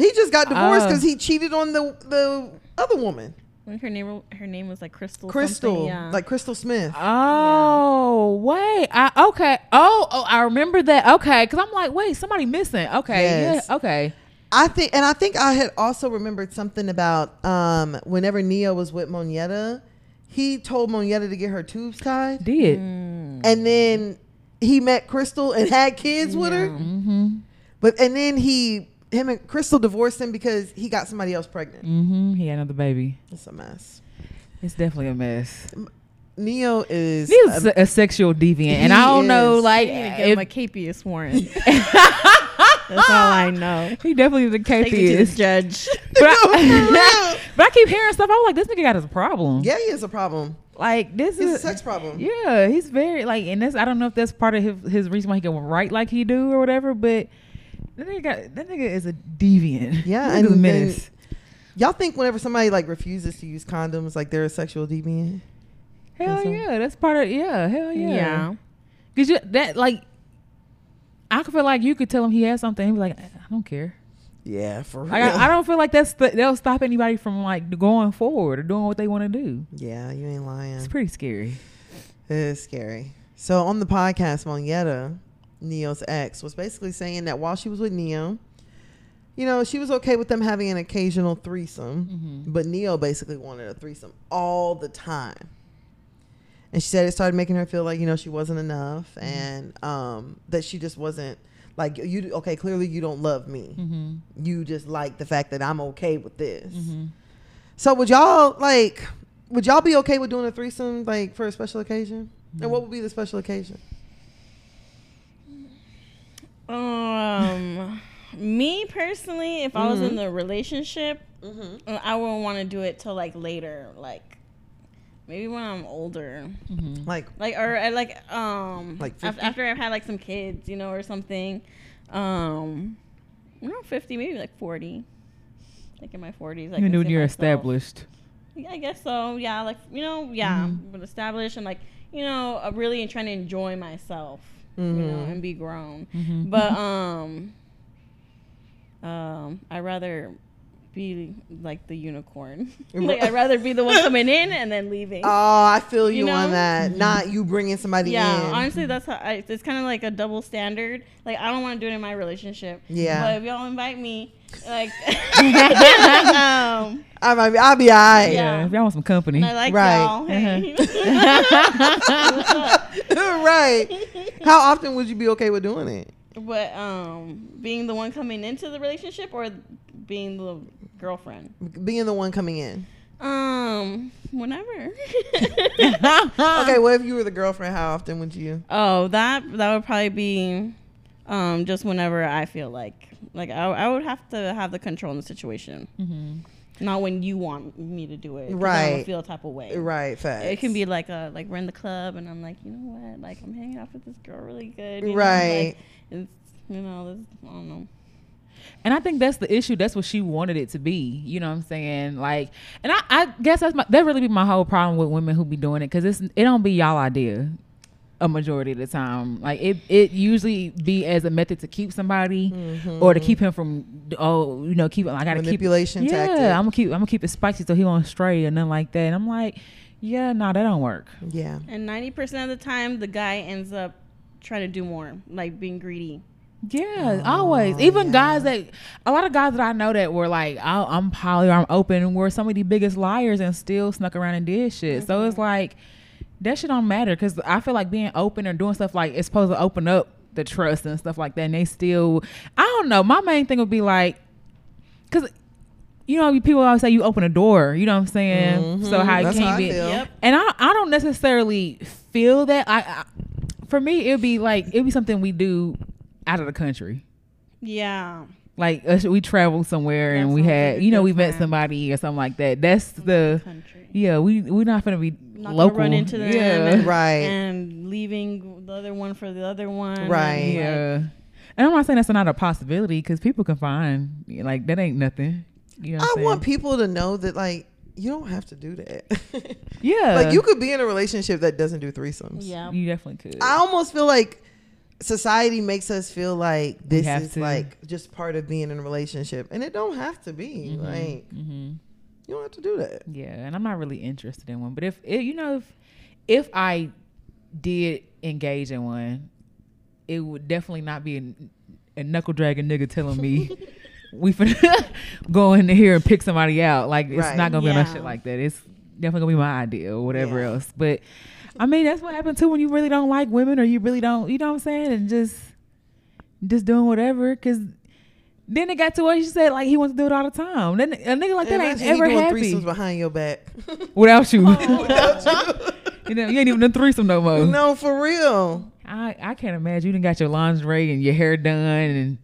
He just got divorced Oh. because he cheated on the the other woman, her name, her name was like Crystal. Crystal, yeah. like Crystal Smith. Oh wait, I okay. Oh, oh, I remember that. Okay, because I'm like, wait, somebody missing. Okay, Yes. yeah, okay. I think, and I think I had also remembered something about um, whenever Ne-Yo was with Monyetta, he told Monyetta to get her tubes tied, Did. Mm. and then he met Crystal and had kids with her. Mm-hmm. But and then he, him and Crystal divorced him because he got somebody else pregnant. Mm-hmm. He had another baby. It's a mess. It's definitely a mess. Ne-Yo is. He's a- a, a sexual deviant, and I don't know, like, I give if- him a capias warrant. That's all I know. he definitely is a Take it to the capias. judge. But No. I, but I keep hearing stuff. I'm like, this nigga got his problem. yeah, he has a problem. Like this He's a sex problem. Yeah, he's very like, and this I don't know if that's part of his, his reason why he can write like he do or whatever. But that nigga, got, that nigga is a deviant. Yeah, and- nigga's a menace. Y'all think whenever somebody like refuses to use condoms, like they're a sexual deviant? hell so? yeah, that's part of yeah, hell yeah. Yeah. Cause you that like, I could feel like you could tell him he has something. He'd be like, I don't care. Yeah, for real. Like, I, I don't feel like that's the, that'll stop anybody from like going forward or doing what they want to do. yeah, you ain't lying. It's pretty scary. It is scary. So on the podcast, Monyetta, Ne-Yo's ex, was basically saying that while she was with Ne-Yo, you know, she was okay with them having an occasional threesome, Mm-hmm. but Ne-Yo basically wanted a threesome all the time. And she said it started making her feel like, you know, she wasn't enough Mm-hmm. and um, that she just wasn't like you okay, clearly you don't love me. Mm-hmm. You just like the fact that I'm okay with this. Mm-hmm. So would y'all like would y'all be okay with doing a threesome like for a special occasion? And what would be the special occasion? Um, me personally, if I was in the relationship, Mm-hmm. I wouldn't want to do it till like later, like maybe when I'm older, Mm-hmm. Like like or uh, like um Like 50? after I've had like some kids, you know, or something. Um, not fifty, maybe like forty. Like in my forties, like Even when you're established. Yeah, I guess so. Yeah, like you know, yeah, but established and like you know, uh, really trying to enjoy myself, you know, Mhm. and be grown. Mhm. But um, um, I rather be like the unicorn. like I'd rather be the one coming in and then leaving. Oh, I feel you, You on know? that. Not you bringing somebody yeah, in. honestly, that's how I, it's kind of like a double standard. Like I don't want to do it in my relationship. Yeah. But if y'all invite me, like, um, I might be, I'll be alright. Yeah, Yeah. if y'all want some company. and I like Right. y'all. Hey. right. How often would you be okay with doing it? but um, being the one coming into the relationship or being the girlfriend. Being the one coming in. Um, whenever. Okay, what if you were the girlfriend? How often would you? Oh, that that would probably be um just whenever I feel like like I, I would have to have the control in the situation. Mm-hmm. Not when you want me to do it. 'cause I Right. would feel a type of way. Right, fast. It can be like a like we're in the club and I'm like, you know what? Like I'm hanging out with this girl really good. You know? Right. Like, it's you know, this, I don't know. And I think that's the issue. That's what she wanted it to be. You know what I'm saying? Like, and I, I guess that's my, that really be my whole problem with women who be doing it because it's it don't be y'all idea a majority of the time. Like it it usually be as a method to keep somebody or to mm-hmm. keep him from oh you know keep I gotta keep Manipulation yeah. I'm gonna keep I'm gonna keep it spicy so he won't stray and nothing like that. And I'm like yeah no that don't work. Yeah. And ninety percent of the time the guy ends up trying to do more, like being greedy. Yeah, oh, always. Even yeah. guys that a lot of guys that I know that were like, I, I'm poly or I'm open, were some of the biggest liars and still snuck around and did shit. So it's mm-hmm. like that shit don't matter because I feel like being open or doing stuff like it's supposed to open up the trust and stuff like that. And they still, I don't know. My main thing would be like, because you know people always say you open a door. You know what I'm saying? So Mhm. how it That's can't how I be. feel. Yep. And I, I don't necessarily feel that. I, I for me it'd be like it'd be something we do out of the country. Yeah. Like us, we traveled somewhere That and we had, like you know, we met plan. somebody or something like that. That's the country. yeah. We we're not gonna be Not local. gonna run into them yeah, and, Right. and leaving the other one for the other one. and, Right. like, yeah. And I'm not saying that's not a possibility because people can find like that ain't nothing. You know, I I'm want people to know that like you don't have to do that. Yeah, like you could be in a relationship that doesn't do threesomes. Yeah. You definitely could. I almost feel like society makes us feel like this is to. like just part of being in a relationship, and it don't have to be. Mhm, Like mhm. You don't have to do that. Yeah, and I'm not really interested in one. But if it, you know, if if I did engage in one, it would definitely not be a, a knuckle dragging nigga telling me we finna go in here and pick somebody out. Like it's Right. not gonna be no shit like that. It's definitely gonna be my idea or whatever Yeah. else. But I mean, that's what happened too when you really don't like women or you really don't, you know what I'm saying, and just just doing whatever because. Then it got to where she said like he wants to do it all the time. Then a nigga like that ain't Imagine he ever doing happy threesomes behind your back. without you. Without you. you, know, you ain't even done threesome no more. no, for real. I, I can't imagine you didn't got your lingerie and your hair done and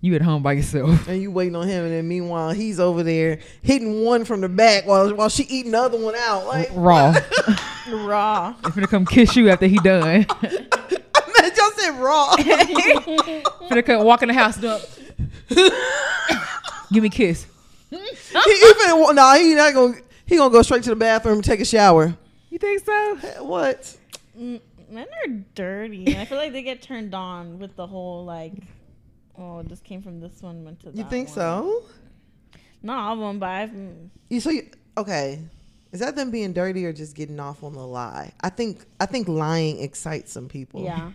you at home by yourself. And you waiting on him, and then meanwhile he's over there hitting one from the back while while she eating the other one out. Like Raw. Raw. He's gonna come kiss you after he done. Man, y'all said raw. finna come walk in the house. Up. Give me a kiss. he, he nah, he not gonna. He gonna go straight to the bathroom and take a shower. You think so? What? Mm, Men are dirty. I feel like they get turned on with the whole like, oh, this came from this one, went to that You think one. so? Not all of them, but I've. mm, You so you, okay? Is that them being dirty or just getting off on the lie? I think I think lying excites some people. Yeah.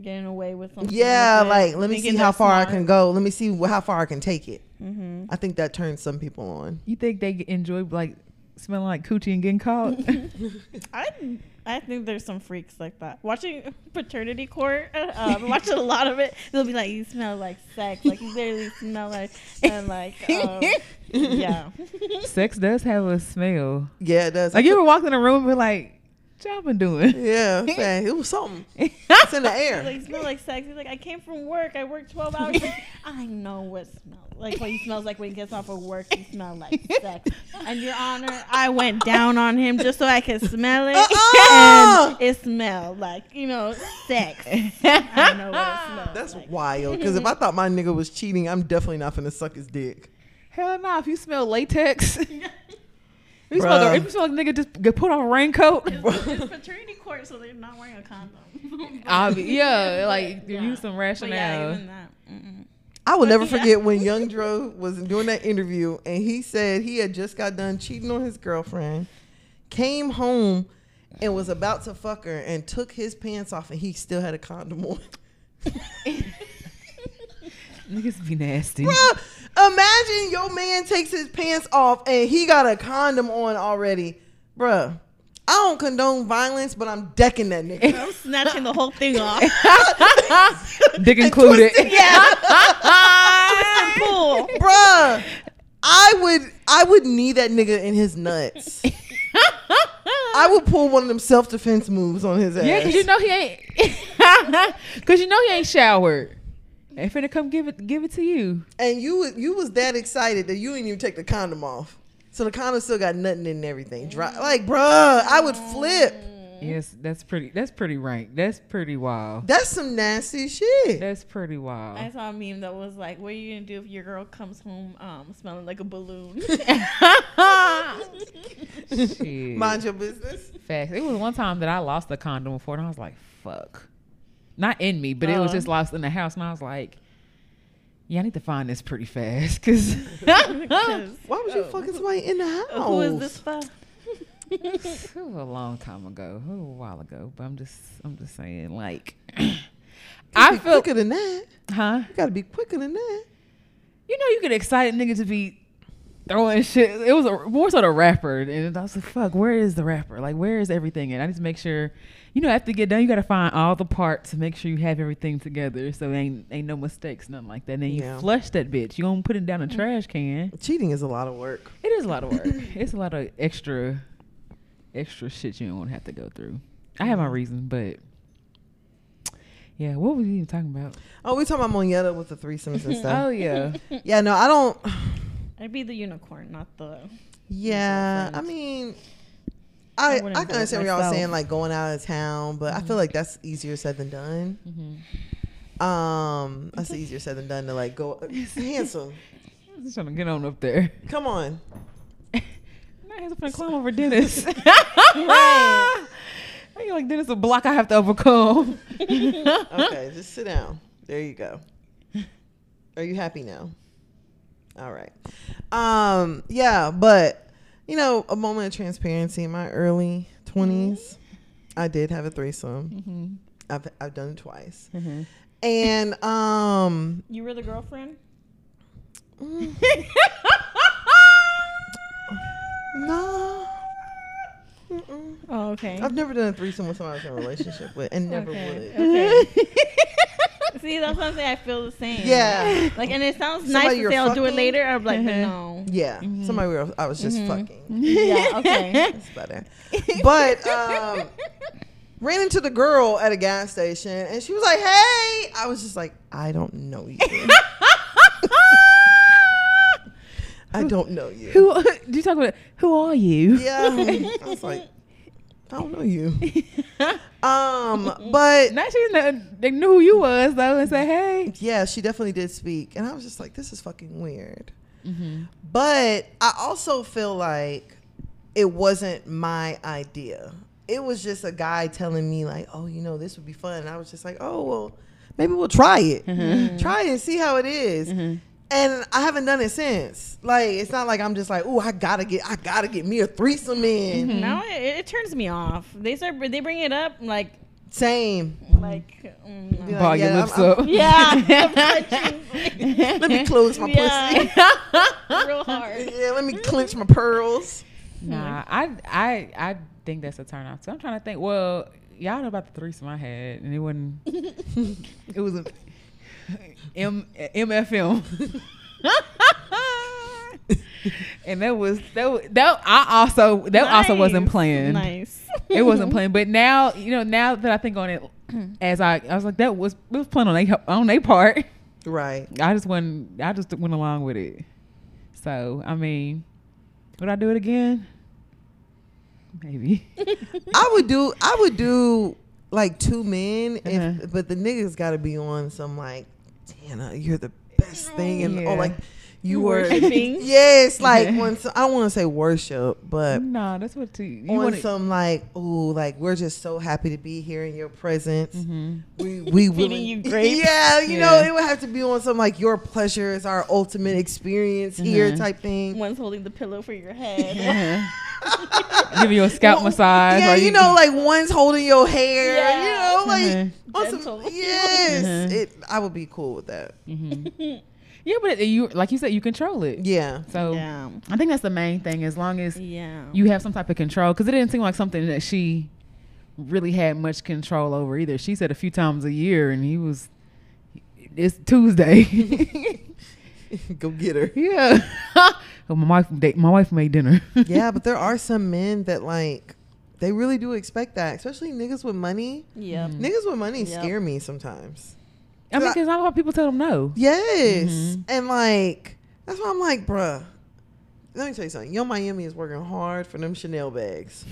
Getting away with something. Yeah, with it, like let me see how they're far I can go. Let me see how far I can take it. Mm-hmm. I think that turns some people on. You think they enjoy like smelling like coochie and getting caught? I I think there's some freaks like that. Watching paternity court, uh, um, watching a lot of it, they'll be like, "You smell like sex," like you literally smell like, and like, um, yeah. Sex does have a smell. Yeah, it does. Like you ever walked in a room and be like, "What y'all been doing?" yeah, man, it was something. It's in the Like air. you smell like sex. He's like, I came from work. I worked twelve hours. I know what smells like. What he smells like when he gets off of work. He smells like sex. And Your Honor, I went down on him just so I could smell it, Uh-uh! and it smelled like you know sex. I know what it smells That's like. wild. Because if I thought my nigga was cheating, I'm definitely not finna suck his dick. Hell no! If you smell latex, if you smell, the, Bruh. if you smell like a nigga just get put on a raincoat. It's, it's paternity court, so they're not wearing a condom. Obvi- yeah, like Yeah. use some But rationale. yeah, even that. Mm-mm. I will never forget when Young Dro was doing that interview and he said he had just got done cheating on his girlfriend, came home and was about to fuck her and took his pants off and he still had a condom on. Niggas be nasty. Bruh, imagine your man takes his pants off and he got a condom on already. Bruh, I don't condone violence, but I'm decking that nigga. I'm snatching the whole thing off. Dick included. yeah. Cool. Bruh, I would I would knee that nigga in his nuts. I would pull one of them self defense moves on his ass. Yeah, cause you know he ain't. Cause you know he ain't showered. They finna come give it, give it to you. and you was- you was that excited that you didn't even take the condom off. So the condom still got nothing in everything. Dry, like, bruh, I would flip. Yes, that's pretty. That's pretty rank. That's pretty wild. That's some nasty shit. That's pretty wild. I saw a meme that was like, "What are you gonna do if your girl comes home um, smelling like a balloon?" Mind your business. Facts. It was one time that I lost the condom before, and I was like, "Fuck." Not in me, but it was Uh. just lost in the house, and I was like, "Yeah, I need to find this pretty fast, because Why was you oh, fucking somebody in the house? Who is this for? it was a long time ago, it was a while ago." But I'm just, I'm just saying, like, I I feel, quicker than that. huh? You gotta be quicker than that. You know, you get excited nigga to be throwing shit. It was a, more so the wrapper, and I was like, "Fuck, where is the wrapper? Like, where is everything?" And I need to make sure, you know, after you get done, you got to find all the parts to make sure you have everything together, so ain't ain't no mistakes, nothing like that. And then you flush that bitch. You gonna put it down in the mm. trash can. Cheating is a lot of work. It is a lot of work. it's a lot of extra, extra shit you don't want to have to go through. I have my mm-hmm. reason, but yeah, what were you even talking about? Oh, we talking about Monyetta with the threesomes and stuff. Oh yeah, yeah, no, I don't. I'd be the unicorn, not the. Yeah, I mean, I I I, can understand what y'all saying, like going out of town, but I feel like that's easier said than done. mm-hmm. Um, that's easier said than done to like go handsome. I'm just trying to get on up there. Come on, hands up and climb over Dennis. Right. I feel like Dennis a block I have to overcome. okay, just sit down. There you go. Are you happy now? All right. Um, yeah, but you know, a moment of transparency in my early 20s I did have a threesome. mm-hmm. I've I've done it twice, Mm-hmm. and um, You were the girlfriend. mm, no. Mm-mm. Oh, okay. I've never done a threesome with somebody I was in a relationship with, and never Okay. would. Okay. See, that's what I'm saying. I feel the same. Yeah. Like, and it sounds Somebody nice to you're say I'll do it later. I'm like, Mhm. no. Yeah, Mhm. somebody where I was just Mhm. fucking. Yeah. Okay. That's better. But um, ran into the girl at a gas station, and she was like, "Hey," I was just like, "I don't know you. I don't know you." Who do you talk about? Who are you? Yeah, I was like, I don't know you. um, but Now she kn- they knew who you was though and said, "Hey." yeah, she definitely did speak, and I was just like, this is fucking weird. Mm-hmm. But I also feel like it wasn't my idea. It was just a guy telling me like, "Oh, you know, this would be fun." And I was just like, "Oh, well, maybe we'll try it. Try it and see how it is." And I haven't done it since. Like, it's not like I'm just like, "Oh, I gotta get, I gotta get me a threesome in." No, it, it turns me off. They start, they bring it up like, Same. like, mm, no. like, Ball your yeah, lips I'm- up. yeah, Let me close my pussy. real hard. Yeah, let me clench my pearls. Nah, I I I think that's a turn off. So I'm trying to think. Well, y'all know about the threesome I had, and it wasn't. it was a M MFM. and that was that was, that I also that also wasn't Nice. planned. Nice. It wasn't planned, but now you know now that I think on it, as I I was like that was it was planned on they on their part. Right. I just went I just went along with it. So I mean, would I do it again? Maybe. I would do I would do like two men if Uh-huh. but the niggas gotta be on some like Tana, you're the best thing and or oh, like you were Yes, like when so, I don't wanna say worship, but no, that's what you, you on want some like, oh like we're just so happy to be here in your presence. hmm We we Feeding really, you grapes. Yeah, you know, it would have to be on some like your pleasure is our ultimate experience here Mhm. type thing. One's holding the pillow for your head. Give you a scalp Well, massage. Yeah, or you know, like one's holding your hair. Yeah. You know, like Mhm. on some- Gentle. yes, Mhm. it. I would be cool with that. Yeah, but it, you like you said, you control it. Yeah, So yeah. I think that's the main thing. As long as Yeah. you have some type of control, because it didn't seem like something that she really had much control over either. She said a few times a year, and he was. It's Tuesday. go get her. yeah. My wife, my wife made dinner. yeah, but there are some men that like they really do expect that, especially niggas with money. Yeah, Mhm. Niggas with money Yep. scare me sometimes. I mean, because a lot of people tell them no. Yes, Mhm. and like that's why I'm like, bruh. Let me tell you something. Yo Miami is working hard for them Chanel bags.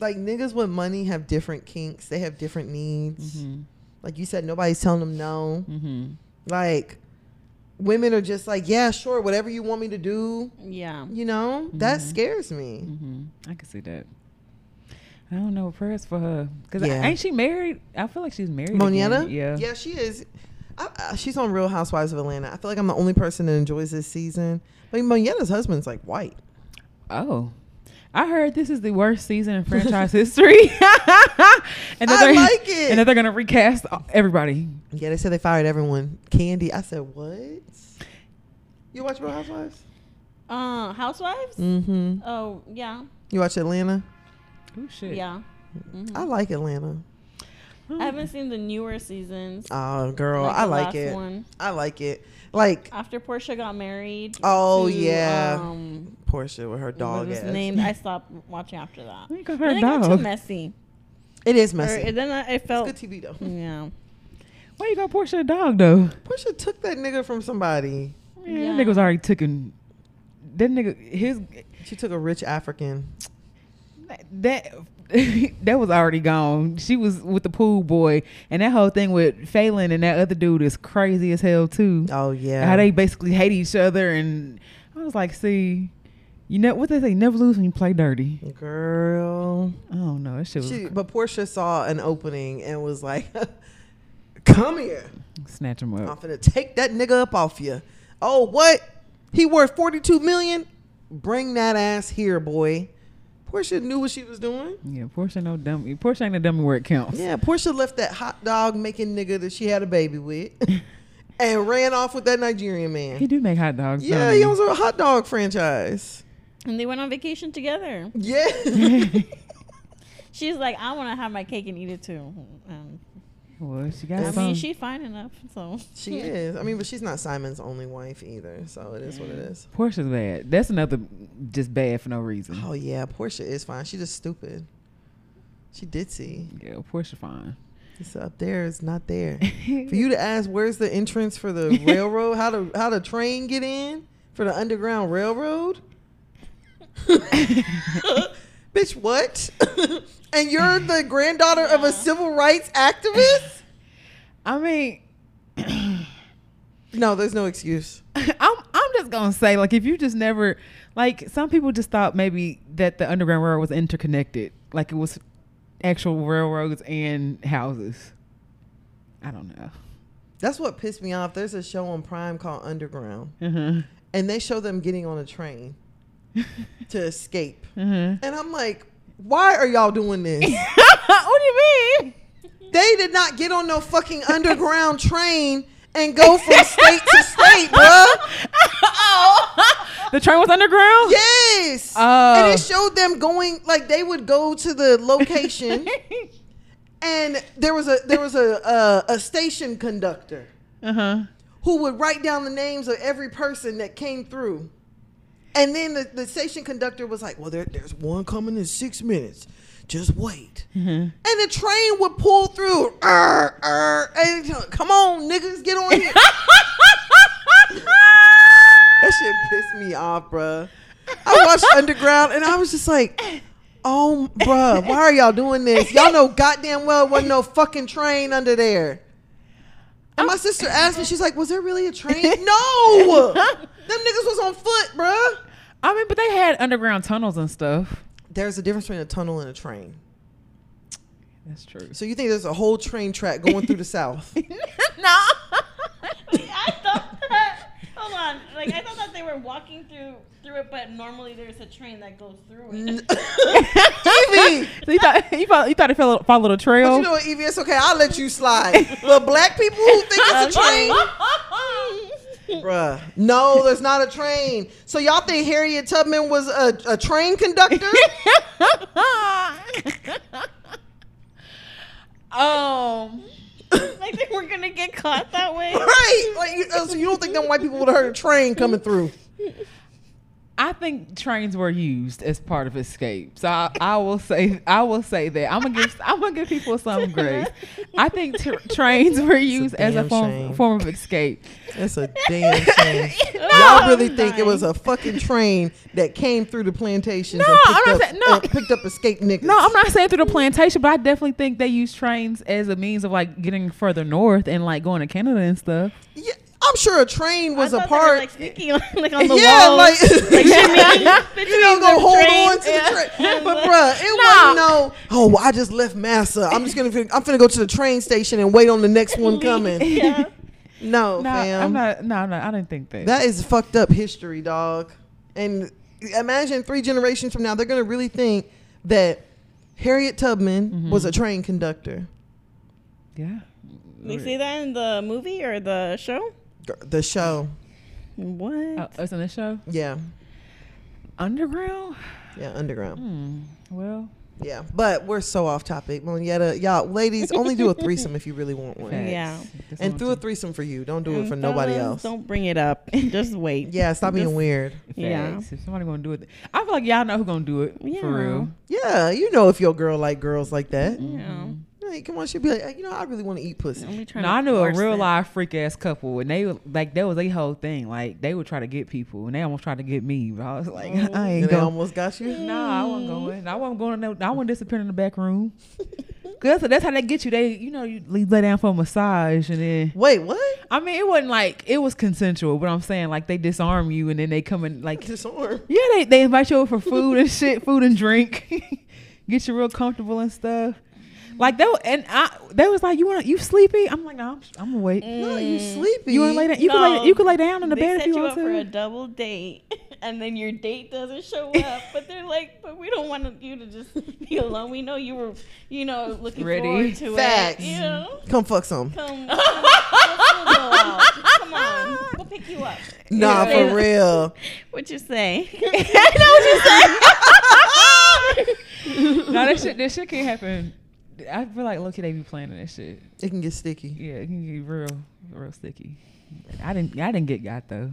Like niggas with money have different kinks. They have different needs. Mm-hmm. Like you said, nobody's telling them no. Mm-hmm. Like women are just like, yeah, sure, whatever you want me to do. Yeah. You know, that Mhm. scares me. Mm-hmm. I can see that. I don't know prayers for her because Yeah. ain't she married? I feel like she's married. Monyetta? Yeah. Yeah, she is. I, I, she's on Real Housewives of Atlanta. I feel like I'm the only person that enjoys this season. But Monyetta's husband's like white. Oh. I heard this is the worst season in franchise history. and that I they're- like it. And that they're gonna recast everybody. Yeah, they said they fired everyone. Kandi. I said, what? You watch Real Housewives? Uh, Housewives? Mm-hmm. Oh, yeah. You watch Atlanta? Oh shit. Yeah. Mhm. I like Atlanta. I haven't seen the newer seasons. Oh, girl, like I like it. One. I like it. Like After Porsha got married. Oh, to, yeah. Um, Porsha with her dog was ass. his name? I stopped watching after that. Look at Then her it got too messy. It is Or, messy. then I, I it's felt. good TV though. Yeah. Why you got Porsha a dog though? Porsha took that nigga from somebody. Man, Yeah. that nigga was already taken. That nigga, his She took a rich African. That that was already gone. She was with the pool boy, and that whole thing with Falynn and that other dude is crazy as hell too. Oh yeah. How they basically hate each other, and I was like, see, you know what they say, never lose when you play dirty. Girl. I don't know, that shit was She, but Porsha saw an opening and was like, "Come here, snatch him up. I'm finna take that nigga up off you." Oh, what? He worth forty two million? Bring that ass here, boy. Porsha knew what she was doing. Yeah, Porsha no dummy. Porsha ain't a dummy where it counts. Yeah, Porsha left that hot dog making nigga that she had a baby with, and ran off with that Nigerian man. He do make hot dogs. Yeah, don't he owns a hot dog franchise. And they went on vacation together. Yeah. She's like, I want to have my cake and eat it too. Um, well, she got I some. mean, she's fine enough. So she is. I mean, but she's not Simon's only wife either, so it is what it is. Porsha's bad. That's another just bad for no reason. Oh yeah, Porsha is fine. She's just stupid. She did see. Yeah, Porsha fine. It's up there. It's not there. for you to ask, where's the entrance for the railroad? How to how the train get in for the underground railroad? Bitch, what? and you're the granddaughter of a civil rights activist? I mean, No, there's no excuse. I'm I'm just gonna say like if you just never like some people just thought maybe that the underground railroad was interconnected, like it was actual railroads and houses. I don't know. That's what pissed me off. There's a show on Prime called Underground, Uh-huh. and they show them getting on a train to escape. Uh-huh. And I'm like, why are y'all doing this? what do you mean? they did not get on no fucking underground train and go from state to state, bruh. The train was underground. Yes. Oh. And it showed them going like they would go to the location and there was a there was a a, a station conductor Uh huh. who would write down the names of every person that came through. And then the, the station conductor was like, "Well, there, there's one coming in six minutes. Just wait." Mm-hmm. And the train would pull through. "Arr, arr," and come on, niggas, get on here. that shit pissed me off, bruh. I watched Underground and I was just like, "Oh, bruh, why are y'all doing this? Y'all know goddamn well wasn't no fucking train under there." And my oh. sister asked me, she's like, "Was there really a train?" no, them niggas was on foot, bruh. I mean, but they had underground tunnels and stuff. There's a difference between a tunnel and a train. That's true. So you think there's a whole train track going through the south? no. I thought that. Hold on. Like I thought that they were walking through through it, but normally there's a train that goes through it. Evie, So you thought you thought you thought it fell, followed a but trail? you know what, Evie? It's okay. I'll let you slide. But black people who think it's a train, bruh. No, there's not a train. So y'all think Harriet Tubman was a, a train conductor? um. like they were gonna get caught that way. right? Like, you, so you don't think them white people would have heard a train coming through? I think trains were used as part of escape. So I, I will say I will say that I'm gonna give I'm gonna give people some grace. I think t- trains were used as a form shame. form of escape. That's a damn shame. No, Y'all really I'm think it was a fucking train that came through the plantations No, and picked, I'm not up, saying- no. and picked up escaped niggas? No, I'm not saying through the plantation, but I definitely think they use trains as a means of like getting further north and like going to Canada and stuff. Yeah, I'm sure a train was I a thought they were, part. like sneaking like on the yeah, wall. like, like shimmying you don't go hold trains. on to Yeah. the train. But bruh, it No. wasn't no. Oh, well, I just left Massa. I'm just gonna. I'm finna go to the train station and wait on the next one coming. Yeah. No, No, fam. I'm not. No, no, I didn't think that. That is fucked up history, dog. And imagine three generations from now, they're gonna really think that Harriet Tubman Mm-hmm. was a train conductor. yeah. They see that in the movie or the show. The show, What? Oh, it's in the show. yeah, Underground. yeah, underground, Hmm. Well, yeah. But we're so off topic, Monyetta. Y'all, ladies, only do a threesome if you really want one, facts. Yeah. And what do a threesome for you. Don't do it for nobody else. Don't bring it up. Just wait. Yeah, stop being Just- weird. Yeah. Facts. If somebody gonna do it, I feel like y'all know who gonna do it Yeah. for real. Yeah, you know if your girl like girls like that. Yeah. Hey, come on, she'd be like, "Hey, you know, I really want to eat pussy. Don't be trying No, to I knew a real it. life freak ass couple, and they like that was a whole thing. Like they would try to get people, and they almost tried to get me. But I was like, oh, I And ain't they going. almost got you. Nah, I wasn't going. I wasn't going. To no, I wasn't disappearing in the back room. Cause that's, that's how they get you. They, you know, you lay down for a massage, and then Wait, what? I mean, it wasn't like it was consensual, but I'm saying like they disarm you, and then they come in like Disarm. yeah, they they invite you over for food and shit, food and drink, get you real comfortable and stuff. Like they were- and I they was like, you want you sleepy? I'm like, no, I'm, I'm awake. No, you Mm. sleepy. You want to lay down? You can No. lay you can lay down in the they bed set if you you want up for a double date, and then your date doesn't show up. but they're like, but we don't want you to just be alone. We know you were, you know, looking Ready. forward to Facts. it. You know, Come fuck some. come, come let's go out. Come on, we'll pick you up. Nah, Yeah. for real. What you say? Know what you say? no, that shit that shit can't happen. I feel like lowkey they be planning that shit. It can get sticky. Yeah, it can get real real sticky. I didn't I didn't get got though.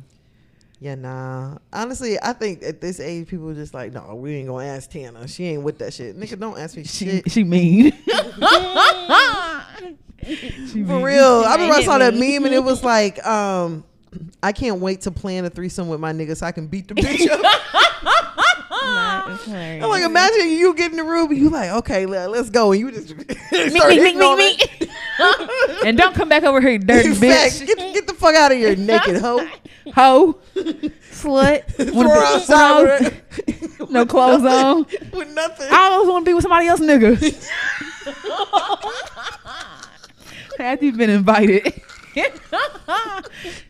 Yeah, nah. Honestly, I think at this age, people are just like, no, we ain't gonna ask Tana. She ain't with that shit. Nigga, don't ask me She shit. she mean. She For mean. real. I remember I hit saw that meme and it was like, um, I can't wait to plan a threesome with my nigga so I can beat the bitch up. Nah, That's hilarious. I'm like, imagine you get in the room and you like, okay, let, us go, and you just start me, hitting me, me, and don't come back over here, you dirty bitch. Get, get the fuck out of here, naked hoe. Hoe. Slut. Wanna be- no, with, no clothes on. with nothing. I always want to be with somebody else, nigga. Have you've been invited.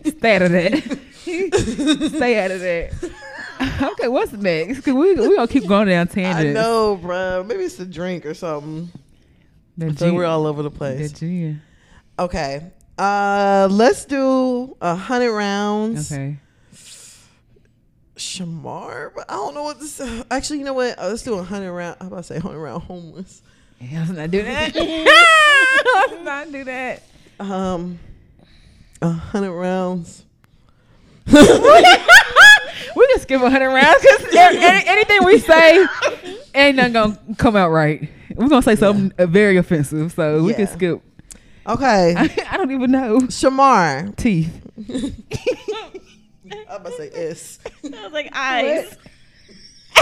Stay out of that. Stay out of that. Okay, what's next? 'Cause we we gonna keep going down I tangents. know, bro. Maybe it's a drink or something. That So we're all over the place. gin. Okay. Uh, let's do a hundred rounds. Okay. Shamar, but I don't know what this. Actually, you know what? Uh, let's do a hundred round. I'm about to say hundred round homeless. Yeah, let's not do that. let's not do that. Um, a hundred rounds. We can skip a hundred rounds because anything we say ain't nothing gonna come out right. We're gonna say something uh, very offensive, so we can Yeah. skip. Okay, I, I don't even know Shamar. teeth. I'm about to say S. I was like, eyes.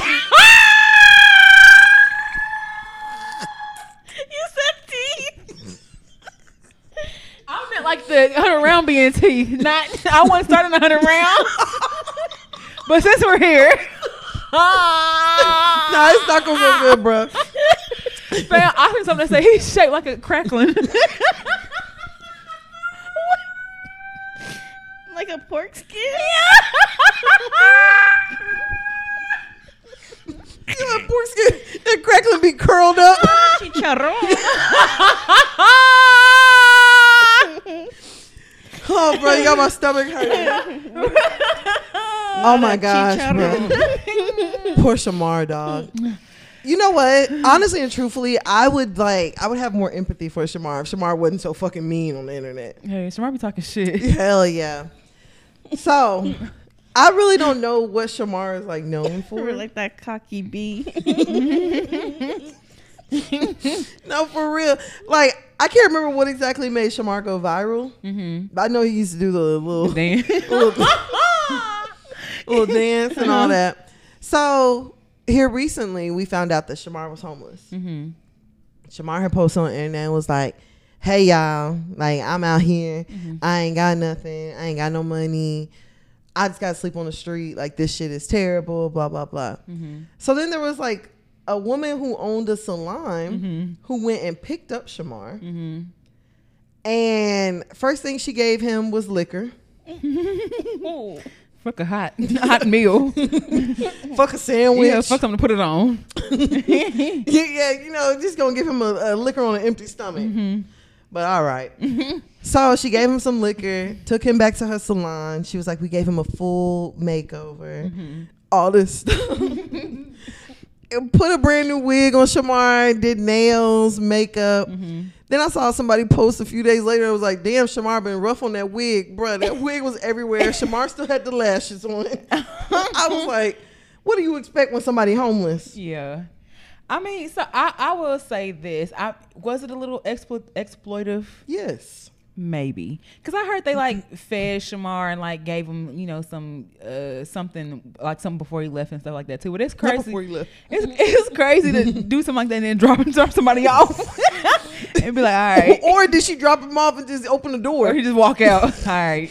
you said teeth. I meant like the hundred round being teeth, not. I want to start in the hundred round, but since we're here, no, it's not gonna go good, bro. man, I heard something say he's shaped like a crackling. Like a pork skin. Yeah. you know, poor skin. That crackling be curled up. Chicharrón. Oh, bro, you got my stomach hurting. Oh my gosh, bro. Poor Shamar, dog. You know what? Honestly and truthfully, I would like I would have more empathy for Shamar if Shamar wasn't so fucking mean on the internet. hey, Shamar be talking shit. Hell yeah. So I really don't know what Shamar is like known for. We're like that cocky bee. no, for real. Like I can't remember what exactly made Shamar go viral. Mm-hmm. But I know he used to do the little Damn. little, little dance and all that. So here recently, we found out that Shamar was homeless. mm-hmm. Shamar had posted on the internet and was like, "Hey y'all, like I'm out here. Mm-hmm. I ain't got nothing. I ain't got no money. I just got to sleep on the street. Like this shit is terrible. Blah blah blah." Mm-hmm. So then there was like a woman who owned a salon Mm-hmm. who went and picked up Shamar, Mm-hmm. and first thing she gave him was liquor. Fuck a hot hot meal. Fuck a sandwich. yeah, fuck something to put it on. yeah, yeah, you know, just gonna give him a, a liquor on an empty stomach. Mm-hmm. But all right. So she gave him some liquor, took him back to her salon. She was like, we gave him a full makeover, Mm-hmm. all this stuff. And Put a brand new wig on Shamar, did nails, makeup. Mm-hmm. Then I saw somebody post a few days later. It was like, damn, Shamar been rough on that wig, bro. That wig was everywhere. Shamar still had the lashes on. I was like, what do you expect when somebody homeless? Yeah. I mean, so I, I will say this. I was it a little explo- exploitive? Yes. Maybe, because I heard they like fed Shamar and like gave him, you know, some uh something like something before he left and stuff like that too. But it's Not crazy. before you left. It's it's crazy to do something like that and then drop drop somebody off and be like, all right, Or did she drop him off and just open the or door? he just walk out. All right,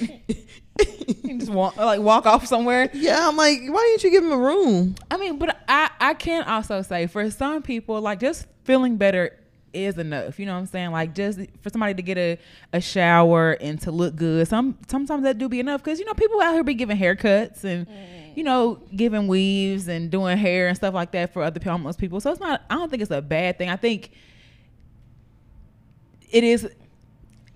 he just walk like walk off somewhere. Yeah, I'm like, why didn't you give him a room? I mean, but I I can also say for some people, like just feeling better is enough. You know what I'm saying? Like just for somebody to get a, a shower and to look good. Some sometimes that do be enough because you know people out here be giving haircuts and you know giving weaves and doing hair and stuff like that for other homeless people. So it's not. I don't think it's a bad thing. I think it is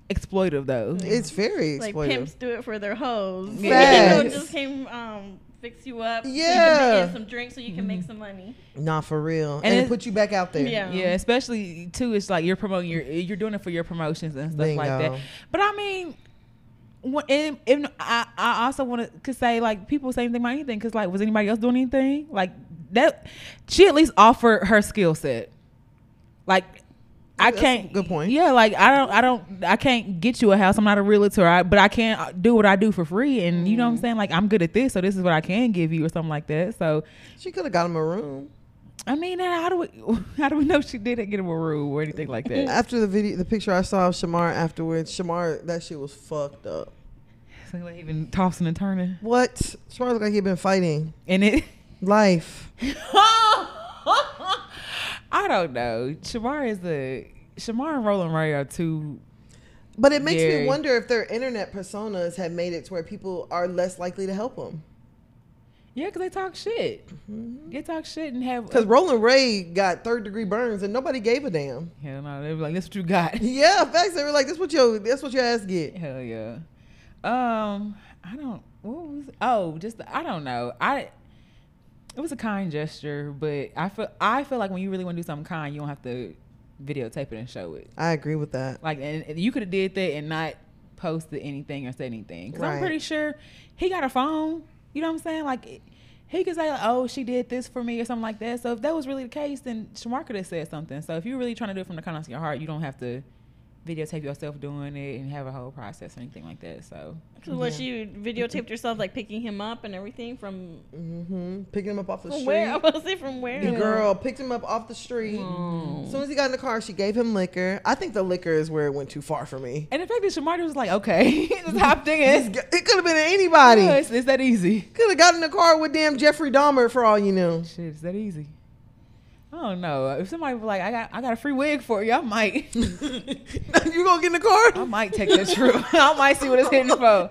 exploitive though. It's very like pimps do it for their hoes. Yeah. Just came um fix you up. So you Yeah. can make some drinks so you can make mm-hmm. some money. Not for real. And, And it it- put you back out there. Yeah. Yeah, especially too. It's like you're promoting your, you're doing it for your promotions and stuff like that. But I mean, what- and, and I, I also want to say like people say anything about anything because like was anybody else doing anything like that? She at least offered her skill set. Like I can't. good point. Yeah, like I don't, I don't, I can't get you a house. I'm not a realtor, I, but I can uh, do what I do for free, and you know what I'm saying. Like I'm good at this, so this is what I can give you, or something like that. So She could have got him a room. I mean, how do we how do we know she didn't get him a room or anything like that? After the video, the picture I saw of Shamar afterwards, Shamar, that shit was fucked up. So like he been tossing and turning, What? Shamar looked like he'd been fighting In it. life. I don't know. Shamar is the Shamar and Roland Ray are two. But it makes Very. me wonder if their internet personas have made it to where people are less likely to help them. Yeah, because they talk shit. Mm-hmm. They talk shit and have. Because Roland Ray got third degree burns and nobody gave a damn. Hell no, they were like, "That's what you got." Yeah, facts. They were like, "This what your that's what your ass get." Hell yeah. Um, I don't. What was? Oh, just I don't know. I. It was a kind gesture, but I feel I feel like when you really want to do something kind, you don't have to videotape it and show it. I agree with that. Like, and, and you could have did that and not posted anything or said anything. Because I'm pretty sure he got a phone. You know what I'm saying? Like, he could say, like, "Oh, she did this for me" or something like that. So if that was really the case, then Shamar could have said something. So if you're really trying to do it from the kindness of your heart, you don't have to videotape yourself doing it and have a whole process or anything like that. So So what you videotaped yourself like picking him up and everything from, hmm Picking him up off the from street. where? I was say from where? The girl picked him up off the street. As soon as he got in the car, she gave him liquor. I think the liquor is where it went too far for me. And in fact that Shamar was like, okay, just hopped in. It could have been anybody. Yeah, it's, it's that easy. Could have got in the car with damn Jeffrey Dahmer for all you knew. Shit, it's that easy. I don't know. If somebody was like, I got, I got a free wig for you, I might, you gonna get in the car? I might take that trip. I might see what it's hitting for.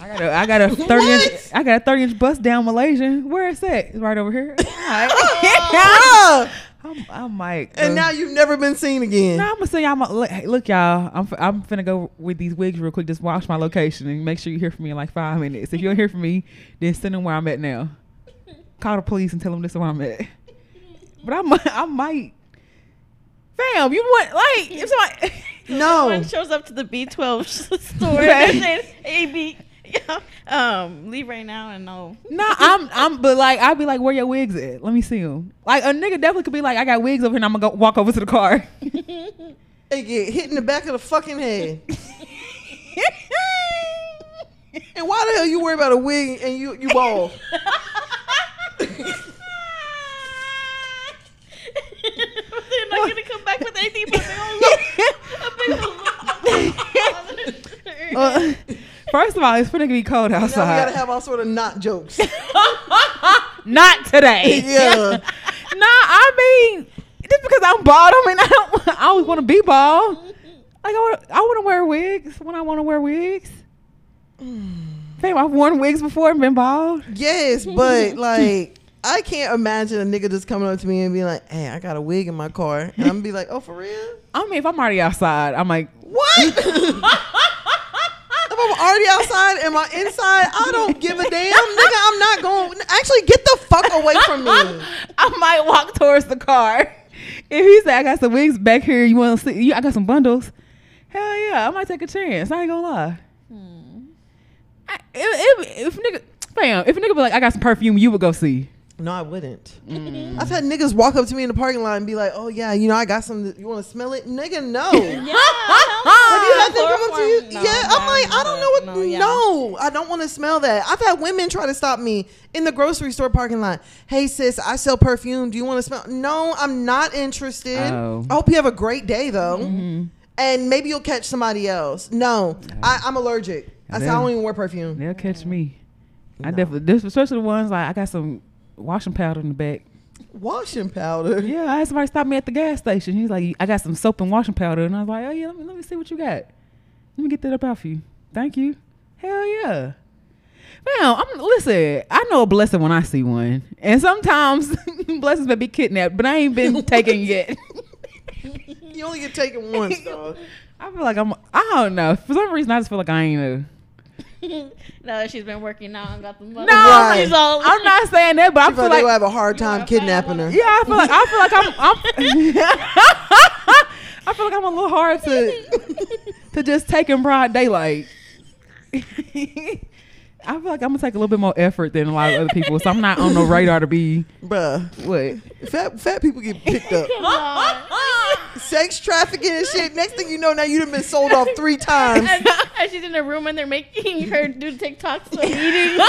I got a, I got a thirty inch, I got a thirty inch bust down Malaysia. Where is that? It's right over here. Right. Ah! I'm, I might. and now you've never been seen again. No, I'm gonna say I'm a, look, hey, look, y'all. I'm f- I'm finna go with these wigs real quick. Just watch my location and make sure you hear from me in like five minutes. If you don't hear from me, then send them where I'm at now. Call the police and tell them this is where I'm at. But I might, I might. Fam, you want like if somebody? No. One shows up to the B12 store Right. and says, "Hey, yeah, um, leave right now and no." no, I'm I'm. But like I'd be like, where your wigs at? Let me see them. Like a nigga definitely could be like, I got wigs over here, and I'm gonna go walk over to the car. They get hit in the back of the fucking head. And why the hell you worry about a wig and you you bald? Not gonna come back with anything but their own look. A big. Uh, first of all, it's gonna be cold Now we gotta have all sort of not jokes. Not today. Yeah. nah, I mean, just because I'm bald, I mean, I don't. I always want to be bald. Like I want, I want to wear wigs when I want to wear wigs. Fam, I've worn wigs before and been bald. Yes, but like I can't imagine a nigga just coming up to me and being like, "Hey, I got a wig in my car," and I'm gonna be like, "Oh, for real? I mean, if I'm already outside, I'm like, What?" if I'm already outside and my inside, I don't give a damn, nigga. I'm not going. Actually, get the fuck away from me. I might walk towards the car. If he said, I got some wigs back here, you want to see? You, I got some bundles. Hell yeah, I might take a chance. I ain't gonna lie. Hmm. I, if, if, if nigga, fam, if a nigga be like, I got some perfume, you would go see. No, I wouldn't. Mm. I've had niggas walk up to me in the parking lot and be like, "Oh yeah, you know, I got some. You want to smell it, nigga? No." Have you had them come up to you? No, yeah, I'm like, I don't know what. no, No. I don't want to smell that. I've had women try to stop me in the grocery store parking lot. Hey, sis, I sell perfume. Do you want to smell? No, I'm not interested. Oh. I hope you have a great day though, Mm-hmm. and maybe you'll catch somebody else. No, I, I'm allergic. I said I don't even wear perfume. They'll catch me. I definitely, this, especially the ones like I got some washing powder in the back. Washing powder. Yeah, I had somebody stop me at the gas station. He's like, I got some soap and washing powder, and I was like, Oh yeah, let me, let me see what you got. Let me get that up out for you. Thank you. Hell yeah. Man, I'm listen. I know a blessing when I see one, and sometimes blessings may be kidnapped, but I ain't been taken yet. You only get taken once, dog. I feel like I'm. I don't know. For some reason, I just feel like I ain't a. now that she's been working out and got the money. No, Right. she's all. I'm not saying that, but I I feel feel like they will have a hard time kidnapping her. Yeah, I feel like I feel like I'm. I'm I feel like I'm a little hard to to just take in broad daylight. I feel like I'm gonna take a little bit more effort than a lot of other people, so I'm not on the radar to be Bruh, what. fat fat people get picked up. Sex trafficking and shit. Next thing you know, now you done been sold off three times. and, and she's in a room and they're making her do TikToks of eating, of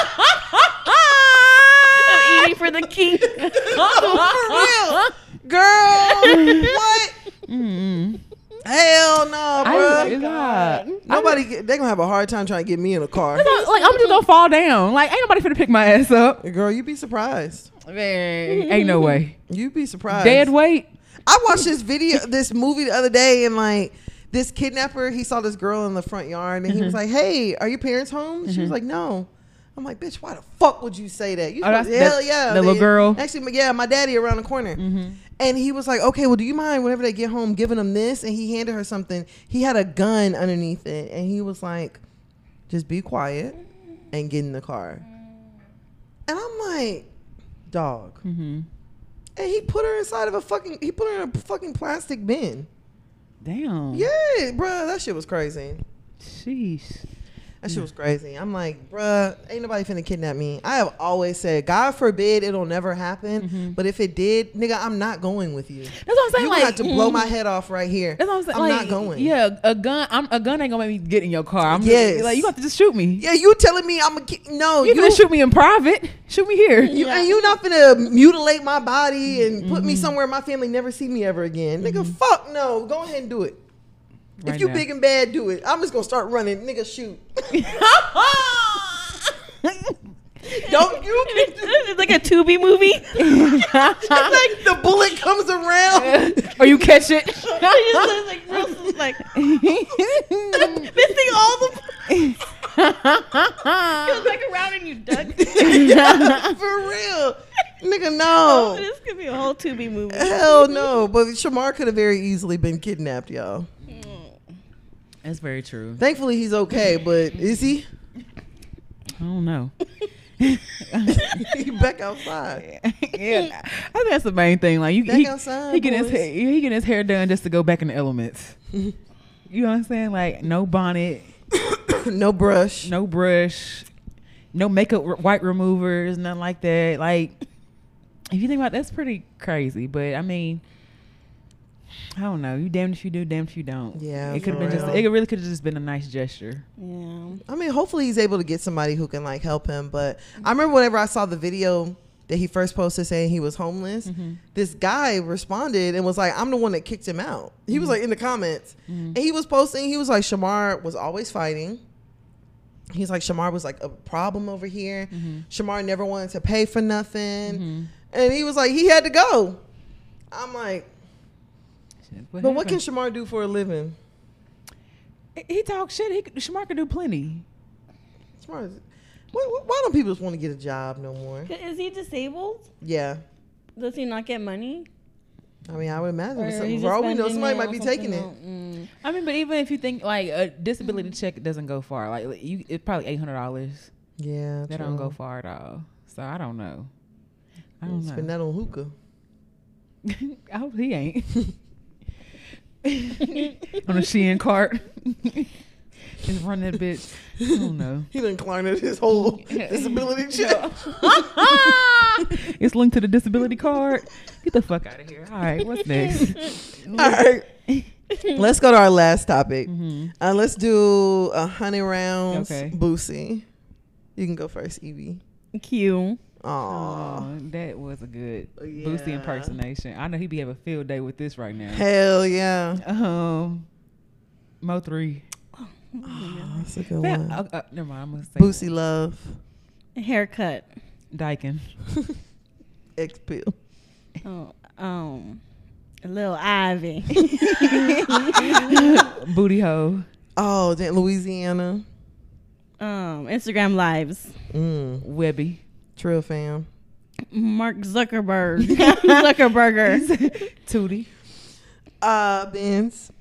waiting for the king. for real, girl. what? Mm-mm. Hell no, bro. it's not. Nobody, get- they gonna have a hard time trying to get me in a car. Like I'm just gonna fall down. Like ain't nobody finna pick my ass up. Girl, you'd be surprised. Man, ain't no way. You'd be surprised. Dead weight. I watched this video, this movie the other day, and like this kidnapper, he saw this girl in the front yard, and he Mm-hmm. was like, "Hey, are your parents home?" She was like, "No." I'm like, "Bitch, why the fuck would you say that?" You Oh, that's- hell that- yeah, the little girl? Actually, yeah, my daddy around the corner. And he was like, okay, well, do you mind whenever they get home giving them this? And he handed her something. He had a gun underneath it. And he was like, just be quiet and get in the car. And I'm like, dog. Mm-hmm. And he put her inside of a fucking, he put her in a fucking plastic bin. Damn. Yeah, bruh, that shit was crazy. Sheesh. That shit was crazy. I'm like, bruh, ain't nobody finna kidnap me. I have always said, God forbid it'll never happen. Mhm. But if it did, nigga, I'm not going with you. That's what I'm saying. You like, have to blow my head off right here. That's what I'm saying. I'm like, not going. Yeah, a gun. I'm a gun ain't gonna make me get in your car. I'm Yes. like you have to just shoot me. Yeah, you telling me I'm a ki- no. You You, gonna shoot me in private? Shoot me here. you Yeah. and you not gonna mutilate my body and put Mm-hmm. me somewhere my family never see me ever again. Nigga, fuck no. Go ahead and do it. Right if you now. big and bad, do it. I'm just gonna start running. Nigga, shoot. Don't you? it's like a Tubi movie. It's like the bullet comes around. or you catch it. He just like Bruce is like missing all the. Goes back around and you duck. For real. Nigga, Oh, no. this could be a whole Tubi movie. Hell no. But Shamar could have very easily been kidnapped, y'all. That's very true. Thankfully, he's okay, but is he? I don't know. he back outside. yeah, I think that's the main thing. Like you, Back he, outside, he getting his boys. hair, he getting his hair done just to go back in the elements. you know what I'm saying? Like no bonnet, no brush. no brush, no makeup, r- white removers, nothing like that. Like if you think about it, that's pretty crazy. But I mean. I don't know. You damned if you do, damned if you don't. Yeah, it could have for been just. It really could have just been a nice gesture. Yeah. I mean, hopefully he's able to get somebody who can like help him. But I remember whenever I saw the video that he first posted saying he was homeless, Mm-hmm. this guy responded and was like, "I'm the one that kicked him out." He was mm-hmm. like in the comments, mm-hmm. and he was posting. He was like, "Shamar was always fighting." He's like, "Shamar was like a problem over here. Mm-hmm. Shamar never wanted to pay for nothing," and he was like, "He had to go." I'm like, Shit, "But what can? Shamar do for a living?" he, talks shit? He Shamar can do plenty. Shamar, why, why- why don't people just want to get a job no more? Is he disabled? Yeah. Does he not get money? I mean, I would imagine. Or for all we know, somebody might be something taking it. Mm. I mean, but even if you think like a disability check doesn't go far, like like, you, it's probably eight hundred dollars. Yeah, That don't go far at all. So I don't know. I don't know. Spend know. that on hookah. I hope he ain't on a Shein cart. Just run that bitch. I don't know. He done Klarna'd his whole disability check. it's linked to the disability card. Get the fuck out of here. All right, what's next? All right. Let's go to our last topic. hmm Uh, let's do a honey rounds. Okay. Boosie. You can go first, Evie. Q. Aw. Oh, that was a good Oh, Boosie impersonation. I know he'd be having a field day with this right now. Hell yeah. Um, Mo three. Oh, that's a good Yeah, one. uh, uh, never mind. I'm gonna say Boosie love. Haircut. Dyken. X pill. Oh, um, Lil Ivy. Booty hole. Oh, damn, Louisiana. um, Instagram lives. Mm. Webbie. Trill fam. Mark Zuckerberg. Zuckerberger. Tootie. Uh, Benz.